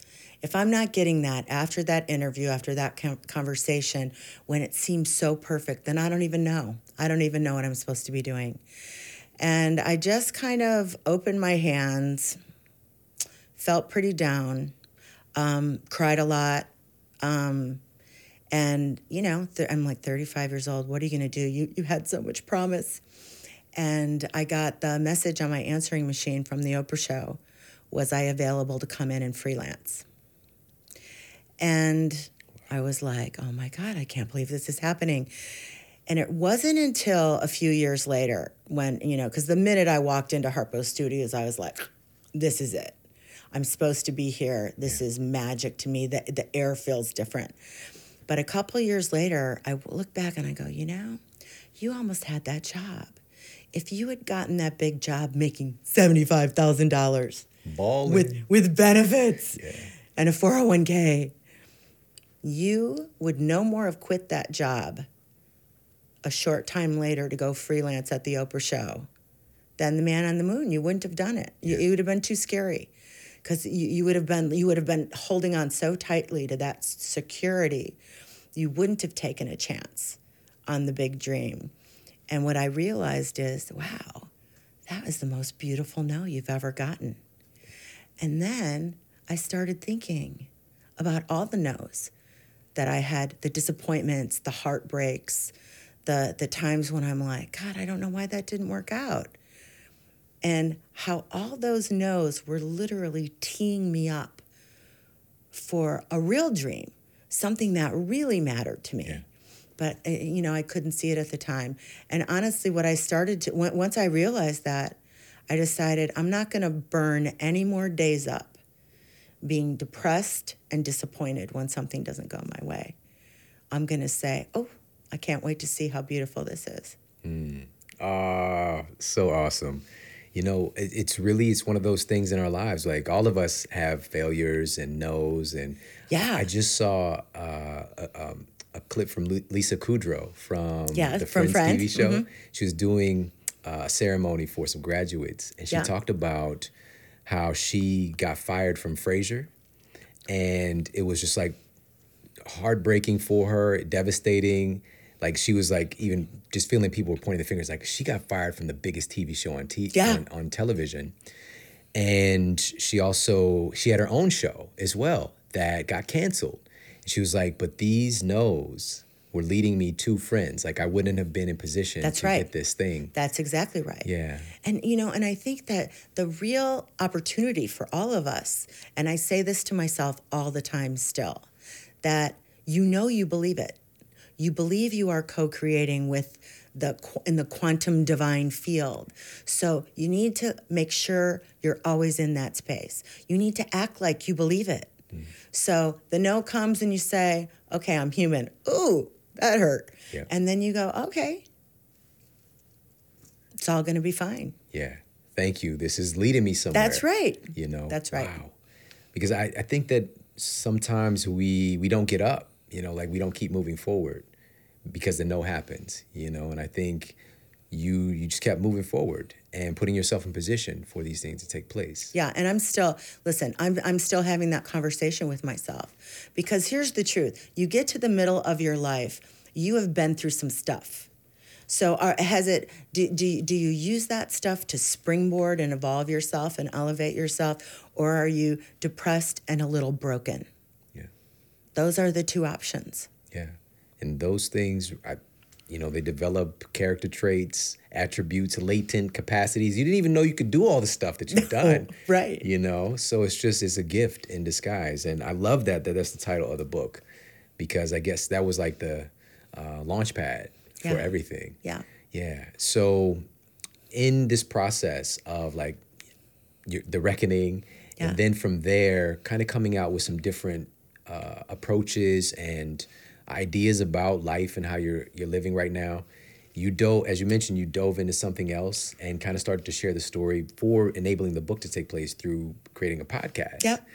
[SPEAKER 3] if I'm not getting that after that interview, after that conversation, when it seems so perfect, then I don't even know. I don't even know what I'm supposed to be doing. And I just kind of opened my hands, felt pretty down, um, cried a lot. Um, and, you know, th- I'm like 35 years old. What are you going to do? You, you had so much promise. And I got the message on my answering machine from the Oprah show was I available to come in and freelance? And I was like, oh my God, I can't believe this is happening. And it wasn't until a few years later when, you know, because the minute I walked into Harpo Studios, I was like, this is it. I'm supposed to be here. This is magic to me. The, the air feels different. But a couple years later, I look back and I go, you know, you almost had that job. If you had gotten that big job making $75,000 with, with benefits yeah. and a 401k, you would no more have quit that job a short time later to go freelance at the Oprah show than the man on the moon. You wouldn't have done it. You, it would have been too scary because you, you would have been you would have been holding on so tightly to that security. You wouldn't have taken a chance on the big dream. And what I realized is, wow, that was the most beautiful no you've ever gotten. And then I started thinking about all the no's that I had the disappointments, the heartbreaks, the the times when I'm like, God, I don't know why that didn't work out. And how all those no's were literally teeing me up for a real dream, something that really mattered to me.
[SPEAKER 1] Yeah.
[SPEAKER 3] But uh, you know, I couldn't see it at the time. And honestly, what I started to once I realized that, I decided I'm not going to burn any more days up being depressed and disappointed when something doesn't go my way. I'm going to say, "Oh, I can't wait to see how beautiful this is."
[SPEAKER 1] Ah, so awesome. You know, it, it's really it's one of those things in our lives. Like all of us have failures and no's, and
[SPEAKER 3] Yeah.
[SPEAKER 1] I just saw uh, a, um, a clip from Lisa Kudrow from
[SPEAKER 3] Yeah,
[SPEAKER 1] the
[SPEAKER 3] from
[SPEAKER 1] Friends, TV
[SPEAKER 3] Friends,
[SPEAKER 1] show. She was doing uh, a ceremony for some graduates, and she
[SPEAKER 3] Yeah.
[SPEAKER 1] talked about how she got fired from Frasier, and it was just like heartbreaking for her, devastating. Like she was like even just feeling people were pointing the fingers like she got fired from the biggest TV show on t-
[SPEAKER 3] Yeah.
[SPEAKER 1] on, on television. And she also she had her own show as well that got canceled. And she was like, but these no's were leading me to friends. Like I wouldn't have been in position
[SPEAKER 3] That's
[SPEAKER 1] to
[SPEAKER 3] right.
[SPEAKER 1] get this thing.
[SPEAKER 3] That's exactly right.
[SPEAKER 1] Yeah.
[SPEAKER 3] And you know, and I think that the real opportunity for all of us, and I say this to myself all the time still, that you know you believe it. You believe you are co-creating with the in the quantum divine field. So you need to make sure you're always in that space. You need to act like you believe it. Mm. So the no comes and you say, "Okay, I'm human." Ooh, that hurt.
[SPEAKER 1] Yeah.
[SPEAKER 3] And then you go, "Okay, it's all going to be fine."
[SPEAKER 1] Yeah. Thank you. This is leading me somewhere.
[SPEAKER 3] That's right.
[SPEAKER 1] You know.
[SPEAKER 3] That's right.
[SPEAKER 1] Wow. Because I, I think that sometimes we we don't get up, you know, like we don't keep moving forward because the no happens, you know, and I think you you just kept moving forward and putting yourself in position for these things to take place.
[SPEAKER 3] Yeah, and I'm still listen. I'm I'm still having that conversation with myself because here's the truth: you get to the middle of your life, you have been through some stuff. So, are, has it? Do, do do you use that stuff to springboard and evolve yourself and elevate yourself, or are you depressed and a little broken?
[SPEAKER 1] Yeah.
[SPEAKER 3] Those are the two options.
[SPEAKER 1] Yeah. And those things I you know, they develop character traits, attributes, latent capacities. You didn't even know you could do all the stuff that you've done.
[SPEAKER 3] right.
[SPEAKER 1] You know, so it's just it's a gift in disguise, and I love that that that's the title of the book, because I guess that was like the uh, launch pad for
[SPEAKER 3] Yeah.
[SPEAKER 1] everything.
[SPEAKER 3] Yeah.
[SPEAKER 1] Yeah. So, in this process of like your, the reckoning,
[SPEAKER 3] Yeah.
[SPEAKER 1] and then from there, kind of coming out with some different uh, approaches and ideas about life and how you're you're living right now. You dove, as you mentioned, you dove into something else and kind of started to share the story for enabling the book to take place through creating a podcast.
[SPEAKER 3] Yep.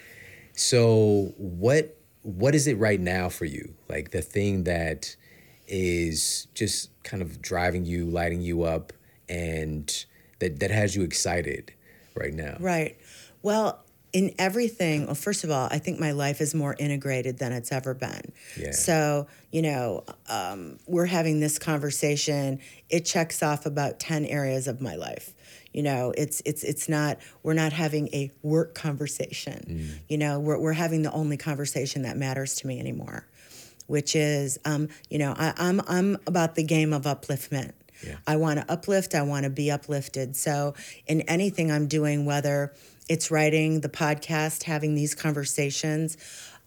[SPEAKER 1] So what what is it right now for you? Like the thing that is just kind of driving you, lighting you up, and that that has you excited right now.
[SPEAKER 3] Right. Well, in everything, well, first of all, I think my life is more integrated than it's ever been.
[SPEAKER 1] Yeah.
[SPEAKER 3] So, you know, um, we're having this conversation. It checks off about 10 areas of my life. You know, it's it's it's not we're not having a work conversation. You know, we're we're having the only conversation that matters to me anymore, which is um, you know, I, I'm I'm about the game of upliftment.
[SPEAKER 1] Yeah.
[SPEAKER 3] I want to uplift, I want to be uplifted. So, in anything I'm doing, whether it's writing the podcast, having these conversations,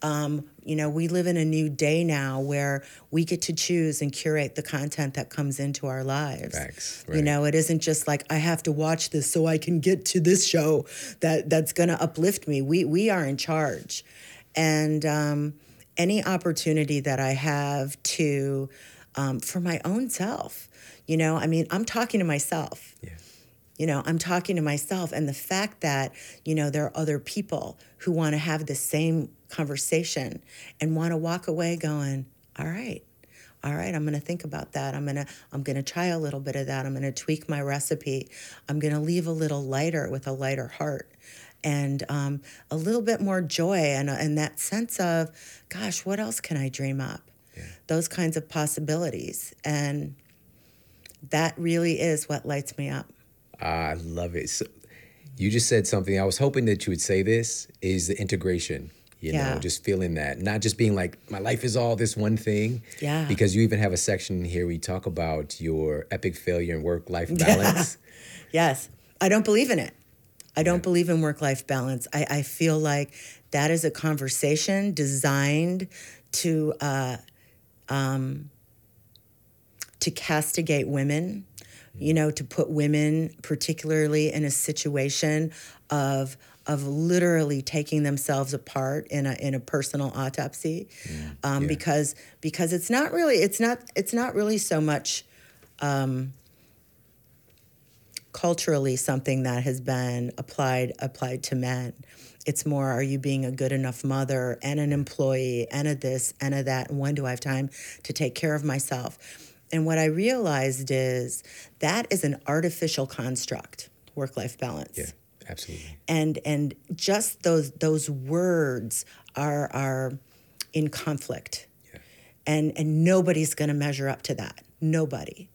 [SPEAKER 3] um, you know, we live in a new day now where we get to choose and curate the content that comes into our lives.
[SPEAKER 1] Facts,
[SPEAKER 3] You know, it isn't just like I have to watch this so I can get to this show that that's going to uplift me. We we are in charge, and um, any opportunity that I have to um, for my own self, you know, I mean, I'm talking to myself.
[SPEAKER 1] Yeah.
[SPEAKER 3] You know, I'm talking to myself, and the fact that, you know, there are other people who want to have the same conversation and want to walk away going, all right, all right, I'm going to think about that. I'm going to I'm going to try a little bit of that. I'm going to tweak my recipe. I'm going to leave a little lighter with a lighter heart. And um, a little bit more joy and, and that sense of, gosh, what else can I dream up? Those kinds of possibilities. And that really is what lights me up.
[SPEAKER 1] I love it. So, you just said something. I was hoping that you would say this is the integration. You
[SPEAKER 3] Yeah.
[SPEAKER 1] know, just feeling that, not just being like, my life is all this one thing.
[SPEAKER 3] Yeah.
[SPEAKER 1] Because you even have a section here where you talk about your epic failure and work life balance.
[SPEAKER 3] Yes. I don't believe in it. I don't believe in work life balance. I, I feel like that is a conversation designed to uh, um, to castigate women, you know, to put women particularly in a situation of of literally taking themselves apart in a in a personal autopsy, um,
[SPEAKER 1] yeah.
[SPEAKER 3] because because it's not really it's not it's not really so much culturally something that has been applied applied to men. It's more are you being a good enough mother and an employee and a this and a that and when do I have time to take care of myself? And what I realized is that is an artificial construct, work life balance
[SPEAKER 1] yeah, absolutely.
[SPEAKER 3] and and just those those words are are in conflict
[SPEAKER 1] Yeah.
[SPEAKER 3] and and nobody's going to measure up to that nobody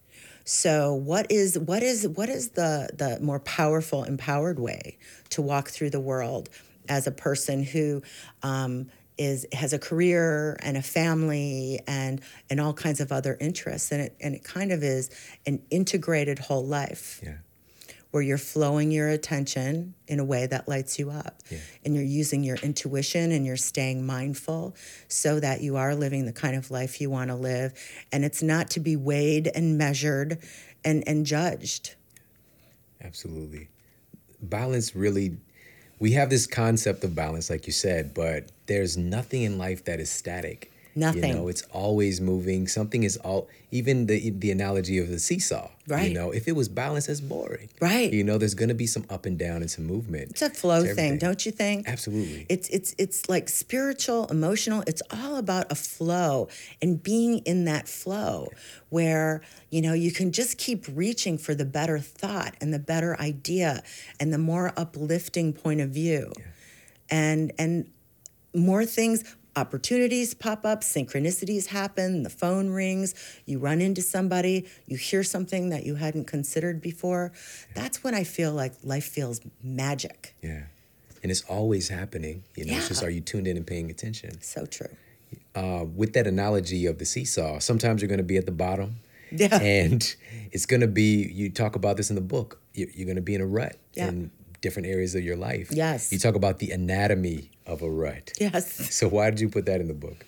[SPEAKER 3] so what is what is what is the the more powerful empowered way to walk through the world as a person who um, is has a career and a family and and all kinds of other interests and it and it kind of is an integrated whole life
[SPEAKER 1] Yeah.
[SPEAKER 3] where you're flowing your attention in a way that lights you up.
[SPEAKER 1] Yeah.
[SPEAKER 3] And you're using your intuition and you're staying mindful so that you are living the kind of life you want to live. And it's not to be weighed and measured and, and judged.
[SPEAKER 1] Absolutely. Balance really, we have this concept of balance, like you said, but there's nothing in life that is static.
[SPEAKER 3] Nothing.
[SPEAKER 1] You know, it's always moving. Something is all, even the the analogy of the seesaw.
[SPEAKER 3] Right.
[SPEAKER 1] You know, if it was balanced, it's boring.
[SPEAKER 3] Right.
[SPEAKER 1] You know, there's going to be some up and down and some movement.
[SPEAKER 3] It's a flow
[SPEAKER 1] to
[SPEAKER 3] thing, don't you think?
[SPEAKER 1] Absolutely.
[SPEAKER 3] It's it's it's like spiritual, emotional. It's all about a flow and being in that flow where you know you can just keep reaching for the better thought and the better idea and the more uplifting point of view. And and more things opportunities pop up synchronicities happen the phone rings you run into somebody you hear something that you hadn't considered before that's when i feel like life feels magic
[SPEAKER 1] yeah. And it's always happening. You know, it's just are you tuned in and paying attention?
[SPEAKER 3] so true
[SPEAKER 1] uh, with that analogy of the seesaw, sometimes you're going to be at the bottom.
[SPEAKER 3] Yeah.
[SPEAKER 1] And it's going to be, you talk about this in the book, you're, you're going to be in a rut
[SPEAKER 3] Yeah.
[SPEAKER 1] in different areas of your life.
[SPEAKER 3] Yes.
[SPEAKER 1] You talk about the anatomy of a rut.
[SPEAKER 3] yes
[SPEAKER 1] So why did you put that in the book?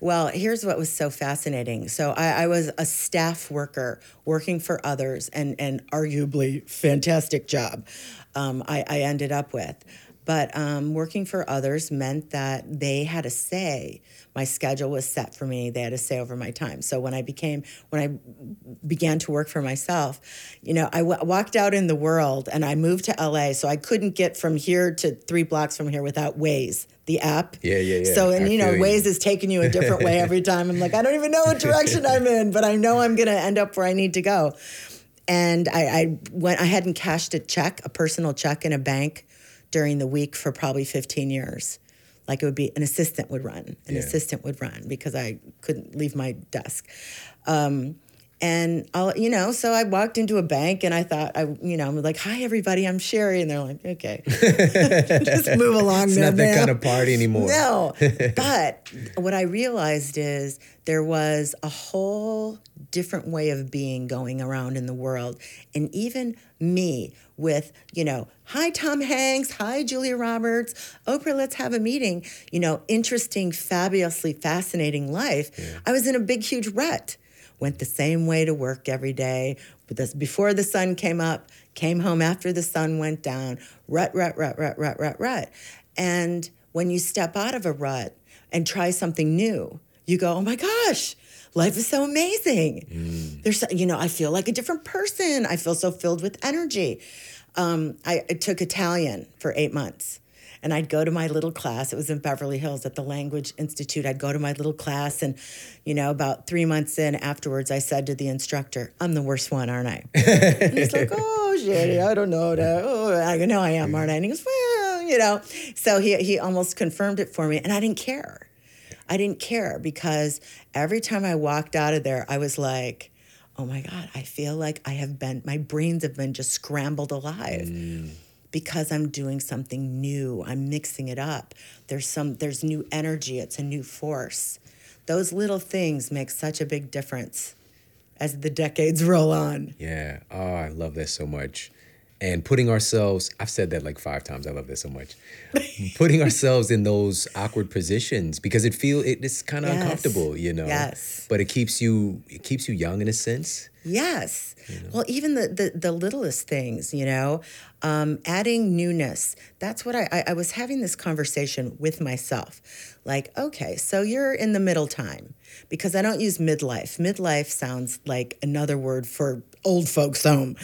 [SPEAKER 3] Well, here's what was so fascinating. So I, I was a staff worker working for others, and and arguably fantastic job. Um, I, I ended up with, but um, working for others meant that they had a say. My schedule was set for me. They had a say over my time. So when I became when I began to work for myself, you know, I w- walked out in the world and I moved to LA, so I couldn't get from here to three blocks from here without Waze, the app.
[SPEAKER 1] Yeah, yeah, yeah.
[SPEAKER 3] So and
[SPEAKER 1] I
[SPEAKER 3] you know,
[SPEAKER 1] you.
[SPEAKER 3] Waze is taking you a different way every time. I'm like, I don't even know what direction I'm in, but I know I'm gonna end up where I need to go. And I, I went. I hadn't cashed a check, a personal check in a bank during the week for probably 15 years. Like it would be an assistant would run, an
[SPEAKER 1] Yeah.
[SPEAKER 3] assistant would run because I couldn't leave my desk. Um, and I'll, you know, so I walked into a bank and I thought, I, you know, I'm like, hi everybody, I'm Sheri, and they're like, okay, just move along.
[SPEAKER 1] It's
[SPEAKER 3] there,
[SPEAKER 1] not that
[SPEAKER 3] ma'am.
[SPEAKER 1] kind of party anymore.
[SPEAKER 3] No. but what I realized is there was a whole different way of being going around in the world. And even me with, you know, hi, Tom Hanks, hi, Julia Roberts, Oprah, let's have a meeting, you know, interesting, fabulously fascinating life. I was in a big, huge rut. Went the same way to work every day, but this, before the sun came up, came home after the sun went down, rut, rut, rut, rut, rut, rut, rut. And when you step out of a rut and try something new, you go, oh my gosh, life is so amazing. Mm. There's, you know, I feel like a different person. I feel so filled with energy. Um, I, I took Italian for eight months. And I'd go to my little class. It was in Beverly Hills at the Language Institute. I'd go to my little class, and you know, about three months in, afterwards, I said to the instructor, "I'm the worst one, aren't I?" and he's like, "Oh, shit, I don't know that." Oh, I "No, I am, aren't I?" And he goes, "Well, you know." So he he almost confirmed it for me, and I didn't care. I didn't care because every time I walked out of there, I was like, oh my God, I feel like I have been, my brains have been just scrambled alive. Mm. because I'm doing something new. I'm mixing it up. There's some there's new energy, it's a new force. Those little things make such a big difference as the decades roll on.
[SPEAKER 1] Yeah. Oh, I love this so much. And putting ourselves, I've said that like five times. I love that so much. putting ourselves in those awkward positions because it feel it, it's kind of
[SPEAKER 3] Yes.
[SPEAKER 1] uncomfortable, you know.
[SPEAKER 3] Yes.
[SPEAKER 1] But it keeps you it keeps you young in a sense.
[SPEAKER 3] Yes. Well, even the, the, the littlest things, you know, um, adding newness. That's what I, I, I was having this conversation with myself. Like, okay, so you're in the middle time because I don't use midlife. Midlife sounds like another word for old folks home.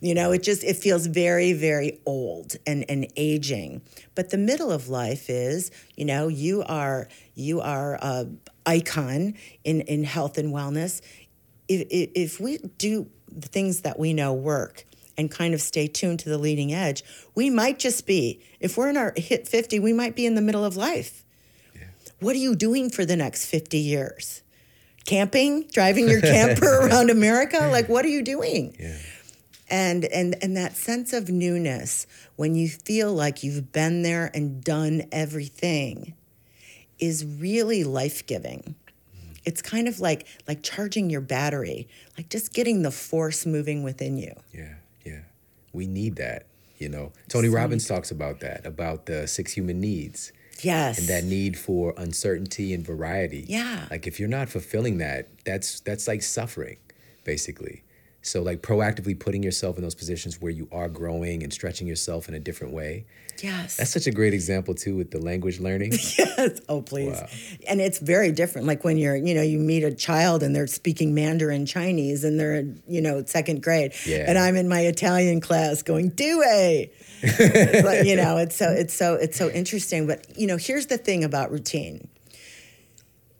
[SPEAKER 3] You know, it just, it feels very, very old and, and aging. But the middle of life is, you know, you are, you are a icon in, in health and wellness if, if, if we do the things that we know work and kind of stay tuned to the leading edge, we might just be, if we're in our hit 50, we might be in the middle of life. What are you doing for the next 50 years? Camping, driving your camper around America? Like, what are you doing?
[SPEAKER 1] Yeah.
[SPEAKER 3] and and and that sense of newness when you feel like you've been there and done everything is really life-giving it's kind of like like charging your battery like just getting the force moving within you
[SPEAKER 1] Yeah, yeah. We need that, you know. Tony Robbins talks about that, about the six human needs
[SPEAKER 3] yes
[SPEAKER 1] and that need for uncertainty and variety.
[SPEAKER 3] Yeah.
[SPEAKER 1] Like if you're not fulfilling that, that's that's like suffering, basically. So like proactively putting yourself in those positions where you are growing and stretching yourself in a different way.
[SPEAKER 3] yes
[SPEAKER 1] That's such a great example too with the language learning.
[SPEAKER 3] yes oh please
[SPEAKER 1] Wow.
[SPEAKER 3] and it's very different like when you're you know you meet a child and they're speaking mandarin chinese and they're you know second grade
[SPEAKER 1] Yeah.
[SPEAKER 3] and i'm in my italian class going do a It's you know it's so it's so it's so interesting but you know here's the thing about routine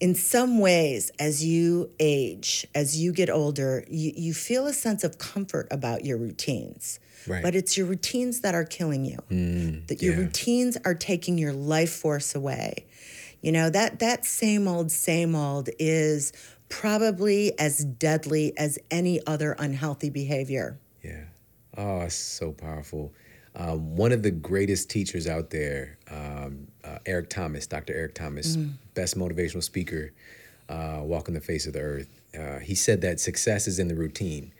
[SPEAKER 3] in some ways as you age as you get older you, you feel a sense of comfort about your routines
[SPEAKER 1] Right.
[SPEAKER 3] but it's your routines that are killing you that your
[SPEAKER 1] yeah.
[SPEAKER 3] routines are taking your life force away you know that that same old same old is probably as deadly as any other unhealthy behavior
[SPEAKER 1] Yeah. Oh, it's so powerful. Um, one of the greatest teachers out there, um, uh, Eric Thomas, Dr. Eric Thomas, best motivational speaker, uh, walking the face of the earth. Uh, he said that success is in the routine.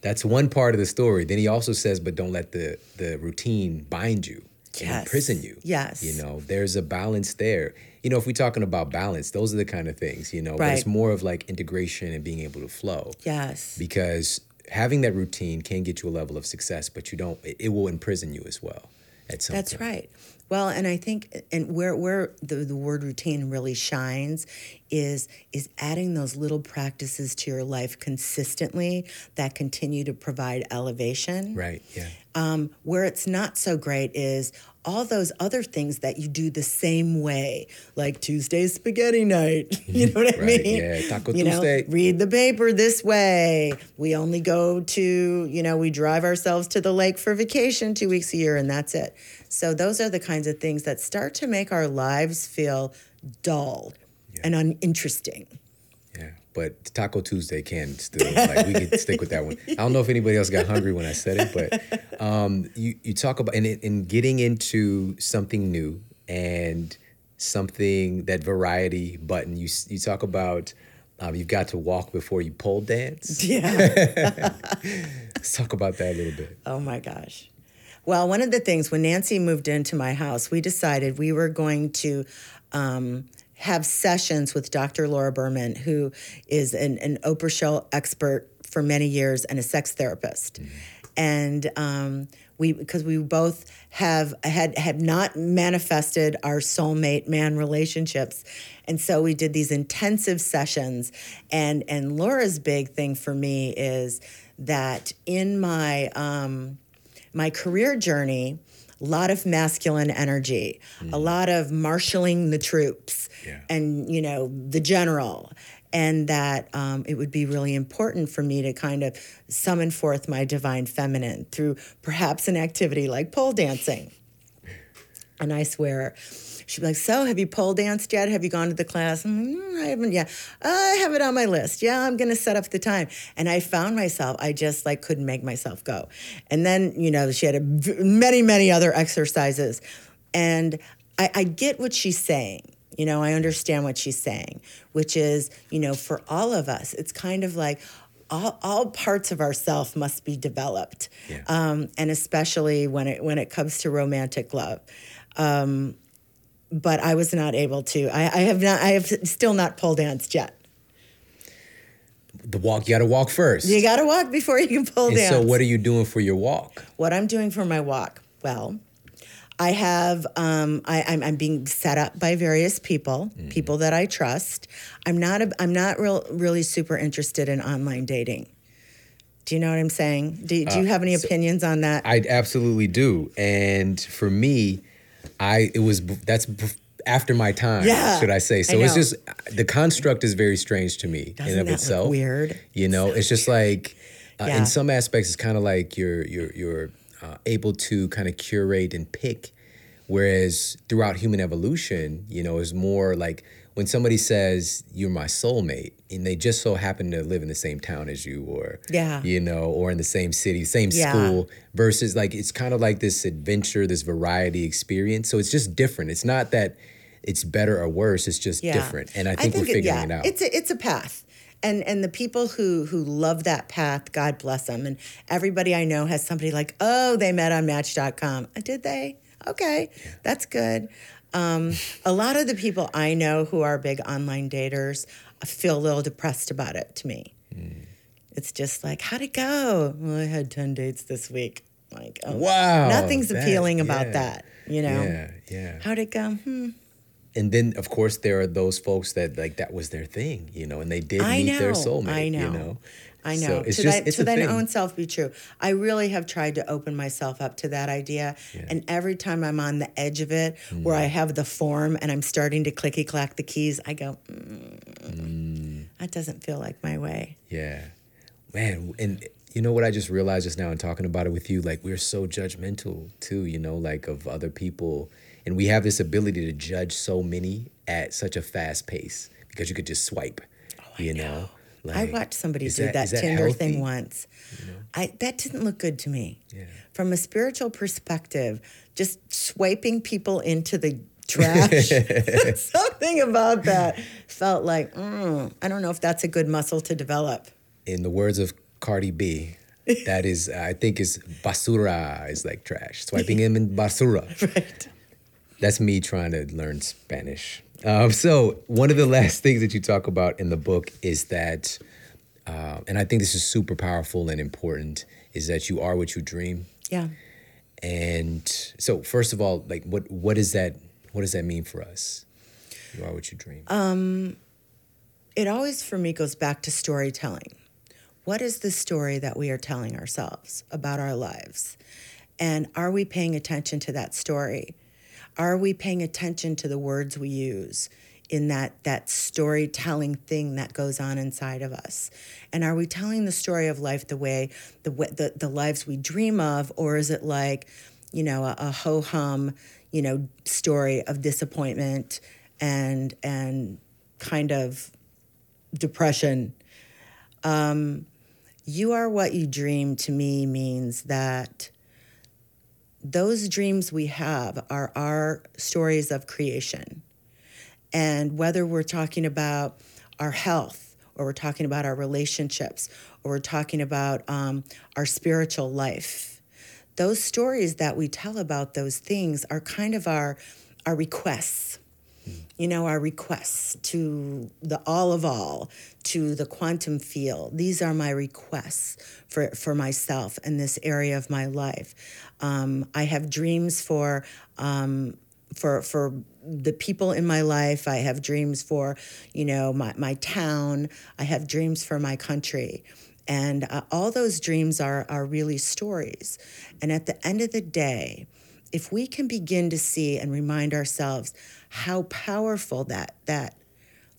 [SPEAKER 1] That's one part of the story. Then he also says, but don't let the the routine bind you and
[SPEAKER 3] Yes.
[SPEAKER 1] imprison you.
[SPEAKER 3] Yes.
[SPEAKER 1] You know, there's a balance there. You know, if we're talking about balance, those are the kind of things, you know, but it's more of like integration and being able to flow
[SPEAKER 3] yes
[SPEAKER 1] because having that routine can get you a level of success, but you don't. It, it will imprison you as well. At some
[SPEAKER 3] That's
[SPEAKER 1] point.
[SPEAKER 3] right. Well, and I think, and where where the, the word routine really shines is is adding those little practices to your life consistently that continue to provide elevation.
[SPEAKER 1] Right. Yeah.
[SPEAKER 3] Um, where it's not so great is all those other things that you do the same way, like Tuesday's spaghetti night. You know what I
[SPEAKER 1] Right,
[SPEAKER 3] mean?
[SPEAKER 1] yeah, Taco
[SPEAKER 3] you know,
[SPEAKER 1] Tuesday.
[SPEAKER 3] read the paper this way. We only go to, you know, we drive ourselves to the lake for vacation two weeks a year, and that's it. So those are the kinds of things that start to make our lives feel dull and uninteresting.
[SPEAKER 1] But Taco Tuesday can still like we can stick with that one. I don't know if anybody else got hungry when I said it, but um, you you talk about and in, in getting into something new and something that variety button. You you talk about. Um, you've got to walk before you pole dance.
[SPEAKER 3] Yeah.
[SPEAKER 1] Let's talk about that a little bit.
[SPEAKER 3] Oh my gosh. Well, one of the things when Nancy moved into my house, we decided we were going to um, have sessions with Dr. Laura Berman, who is an, an Oprah show expert for many years and a sex therapist. And um, we, because we both have had had not manifested our soulmate man relationships, and so we did these intensive sessions. And and Laura's big thing for me is that in my um, my career journey, a lot of masculine energy, a lot of marshaling the troops,
[SPEAKER 1] Yeah.
[SPEAKER 3] and you know the general, and that um, it would be really important for me to kind of summon forth my divine feminine through perhaps an activity like pole dancing. And I swear, she'd be like, "So, have you pole danced yet? Have you gone to the class?" I'm like, "Mm, I haven't yet. I have it on my list. Yeah, I'm going to set up the time. And I found myself, I just like couldn't make myself go. And then, you know, she had a, many, many other exercises, and I, I get what she's saying. You know, I understand what she's saying, which is, you know, for all of us, it's kind of like, all, all parts of ourself must be developed,
[SPEAKER 1] Yeah.
[SPEAKER 3] um, and especially when it when it comes to romantic love. Um, but I was not able to. I, I have not. I have still not pole danced yet.
[SPEAKER 1] The walk, you got to walk first.
[SPEAKER 3] You got to walk before you can pole
[SPEAKER 1] and
[SPEAKER 3] dance.
[SPEAKER 1] so, what are you doing for your walk?
[SPEAKER 3] what I'm doing for my walk? Well, I have um, I, I'm, I'm being set up by various people,
[SPEAKER 1] Mm-hmm.
[SPEAKER 3] people that I trust. I'm not a, I'm not real really super interested in online dating. Do you know what I'm saying? Do, do you have any opinions on that?
[SPEAKER 1] Uh, I absolutely do. And for me, I it was that's after my time,
[SPEAKER 3] Yeah,
[SPEAKER 1] should I say? So
[SPEAKER 3] I
[SPEAKER 1] it's just the construct is very strange to me
[SPEAKER 3] Doesn't
[SPEAKER 1] in of itself.
[SPEAKER 3] weird?
[SPEAKER 1] You know, it's just like uh,
[SPEAKER 3] Yeah.
[SPEAKER 1] in some aspects, it's kind of like you're you're you're uh, able to kind of curate and pick, whereas throughout human evolution, you know, is more like when somebody says you're my soulmate and they just so happen to live in the same town as you or
[SPEAKER 3] Yeah.
[SPEAKER 1] you know or in the same city same
[SPEAKER 3] Yeah.
[SPEAKER 1] school versus like it's kind of like this adventure this variety experience so it's just different it's not that it's better or worse it's just different and i think, we're figuring
[SPEAKER 3] yeah,
[SPEAKER 1] it out
[SPEAKER 3] It's a, it's a path. And and the people who who love that path, God bless them. And everybody I know has somebody like, oh, they met on Match.com. Uh, Did they? Okay, that's good. Um, a lot of the people I know who are big online daters feel a little depressed about it. To me,
[SPEAKER 1] Hmm.
[SPEAKER 3] it's just like, how'd it go? Well, I had ten dates this week. Like, oh,
[SPEAKER 1] Wow,
[SPEAKER 3] nothing's
[SPEAKER 1] that-
[SPEAKER 3] appealing about
[SPEAKER 1] yeah.
[SPEAKER 3] that. You know,
[SPEAKER 1] yeah yeah
[SPEAKER 3] how'd it go? Hmm.
[SPEAKER 1] and then of course there are those folks that like that was their thing you know and they did
[SPEAKER 3] I
[SPEAKER 1] meet
[SPEAKER 3] know.
[SPEAKER 1] their soulmate
[SPEAKER 3] I know.
[SPEAKER 1] you know
[SPEAKER 3] I
[SPEAKER 1] So
[SPEAKER 3] know.
[SPEAKER 1] it's
[SPEAKER 3] to
[SPEAKER 1] just
[SPEAKER 3] that,
[SPEAKER 1] it's
[SPEAKER 3] to thine own self be true. I really have tried to open myself up to that idea. And every time I'm on the edge of it, where
[SPEAKER 1] Mm.
[SPEAKER 3] I have the form and I'm starting to clicky clack the keys, I go, mm,
[SPEAKER 1] Mm.
[SPEAKER 3] that doesn't feel like my way.
[SPEAKER 1] Yeah. Man, and you know what I just realized just now in talking about it with you? Like we're so judgmental too, you know, like of other people. And we have this ability to judge so many at such a fast pace because you could just swipe. you know?
[SPEAKER 3] Oh, I watched somebody do that Tinder
[SPEAKER 1] healthy?
[SPEAKER 3] thing once. I that didn't look good to me.
[SPEAKER 1] Yeah.
[SPEAKER 3] From a spiritual perspective, just swiping people into the trash. Something about that felt like, mm, I don't know if that's a good muscle to develop.
[SPEAKER 1] In the words of Cardi B, that is I think is basura is like trash. Swiping him in basura.
[SPEAKER 3] Right.
[SPEAKER 1] That's me trying to learn Spanish. Um, so one of the last things that you talk about in the book is that, uh, and I think this is super powerful and important, is that you are what you dream.
[SPEAKER 3] Yeah.
[SPEAKER 1] And so, first of all, like, what what does that what does that mean for us? Are what you dream.
[SPEAKER 3] Um, it always, for me, goes back to storytelling. What is the story that we are telling ourselves about our lives? And are we paying attention to that story? Are we paying attention to the words we use in that, that storytelling thing that goes on inside of us? And are we telling the story of life the way, the, the, the lives we dream of, or is it like, you know, a, a ho hum, you know, story of disappointment and, and kind of depression. Um, you are what you dream to me means that those dreams we have are our stories of creation. And whether we're talking about our health, or we're talking about our relationships, or we're talking about um, our spiritual life, those stories that we tell about those things are kind of our, our requests you know, our requests to the all of all, to the quantum field. These are my requests for, for myself in this area of my life. Um, I have dreams for um, for for the people in my life. I have dreams for, you know, my, my town. I have dreams for my country. And uh, all those dreams are, are really stories. And at the end of the day, if we can begin to see and remind ourselves how powerful that that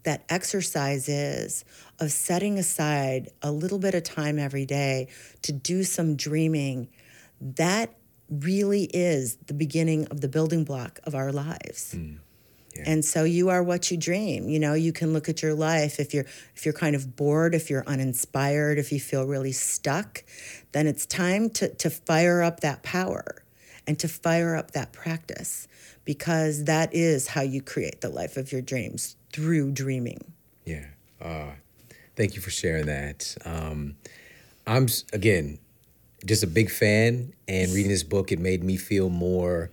[SPEAKER 3] that exercise is of setting aside a little bit of time every day to do some dreaming that really is the beginning of the building block of our lives. Mm. And so you are what you dream. You know, you can look at your life if you're if you're kind of bored, if you're uninspired, if you feel really stuck, then it's time to to fire up that power and to fire up that practice because that is how you create the life of your dreams through dreaming.
[SPEAKER 1] Yeah. Uh, thank you for sharing that. Um, I'm again just a big fan, and reading this book, it made me feel more,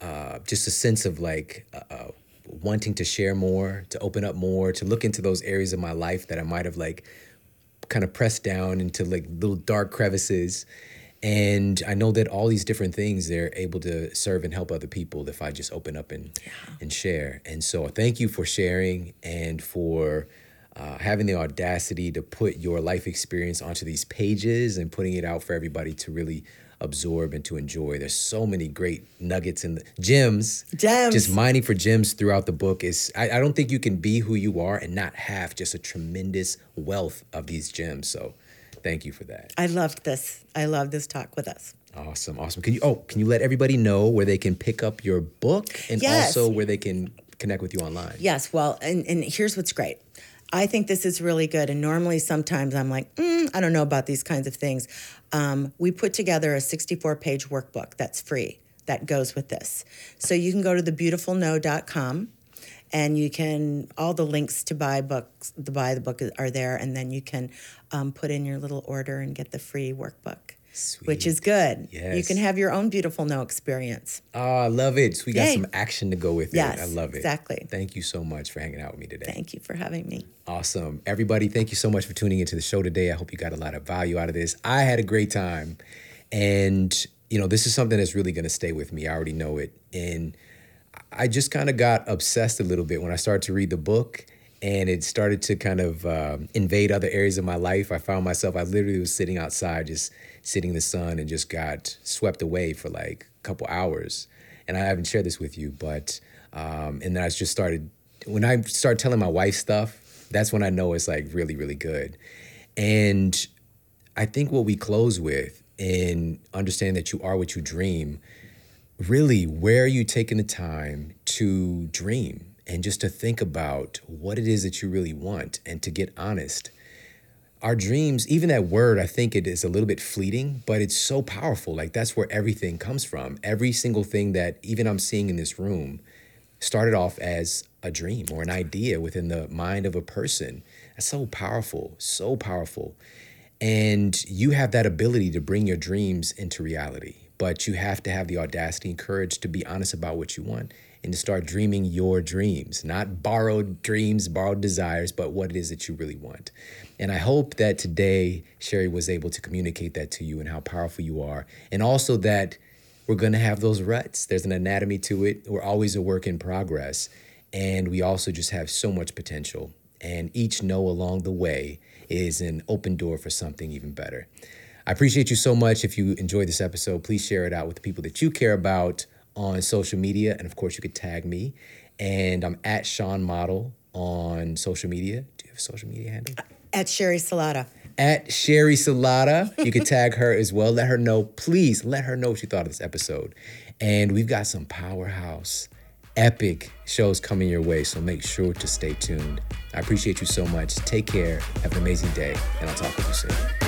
[SPEAKER 1] uh, just a sense of like uh, uh, wanting to share more, to open up more, to look into those areas of my life that I might have like kind of pressed down into like little dark crevices. And I know that all these different things they're able to serve and help other people if I just open up and and share. And so thank you for sharing and for uh, having the audacity to put your life experience onto these pages and putting it out for everybody to really absorb and to enjoy. There's so many great nuggets and gems.
[SPEAKER 3] Gems.
[SPEAKER 1] Just mining for gems throughout the book is I, I don't think you can be who you are and not have just a tremendous wealth of these gems. So thank you for that.
[SPEAKER 3] I loved this. I love this talk with us.
[SPEAKER 1] Awesome, awesome. Can you oh can you let everybody know where they can pick up your book and
[SPEAKER 3] Yes.
[SPEAKER 1] also where they can connect with you online?
[SPEAKER 3] Yes, well, and, and here's what's great. I think this is really good. And normally, sometimes I'm like, mm, I don't know about these kinds of things. Um, we put together a 64 page workbook that's free that goes with this. So you can go to thebeautifulno.com and you can, all the links to buy books, the buy the book are there. And then you can um, put in your little order and get the free workbook, which is good.
[SPEAKER 1] Yes.
[SPEAKER 3] You can have your own beautiful no experience.
[SPEAKER 1] Oh, I love it. So we got some action to go with
[SPEAKER 3] Yes,
[SPEAKER 1] it. I love it.
[SPEAKER 3] exactly.
[SPEAKER 1] Thank you so much for hanging out with me today.
[SPEAKER 3] Thank you for having me.
[SPEAKER 1] Awesome. Everybody, thank you so much for tuning into the show today. I hope you got a lot of value out of this. I had a great time. And, you know, this is something that's really going to stay with me. I already know it. And I just kind of got obsessed a little bit when I started to read the book and it started to kind of um, invade other areas of my life. I found myself, I literally was sitting outside, just sitting in the sun and just got swept away for like a couple hours. And I haven't shared this with you, but, um, and then I just started, when I start telling my wife stuff, that's when I know it's like really, really good. And I think what we close with in understanding that you are what you dream really where are you taking the time to dream and just to think about what it is that you really want and to get honest? Our dreams even that word i think it is a little bit fleeting but it's so powerful. Like that's where everything comes from. Every single thing that even i'm seeing in this room started off as a dream or an idea within the mind of a person. That's so powerful so powerful. And you have that ability to bring your dreams into reality. But you have to have the audacity and courage to be honest about what you want and to start dreaming your dreams, not borrowed dreams, borrowed desires, but what it is that you really want. And I hope that today Sheri was able to communicate that to you and how powerful you are. And also that we're going to have those ruts. There's an anatomy to it. We're always a work in progress. And we also just have so much potential. And each no along the way is an open door for something even better. I appreciate you so much. If you enjoyed this episode, please share it out with the people that you care about on social media. And of course, you could tag me. And I'm at Shawn Model on social media. Do you have a social media handle?
[SPEAKER 3] At Sheri Salata.
[SPEAKER 1] at Sheri Salata. You can tag her as well. Let her know, please let her know what you thought of this episode. And we've got some powerhouse, epic shows coming your way. So make sure to stay tuned. I appreciate you so much. Take care. Have an amazing day. And I'll talk with you soon.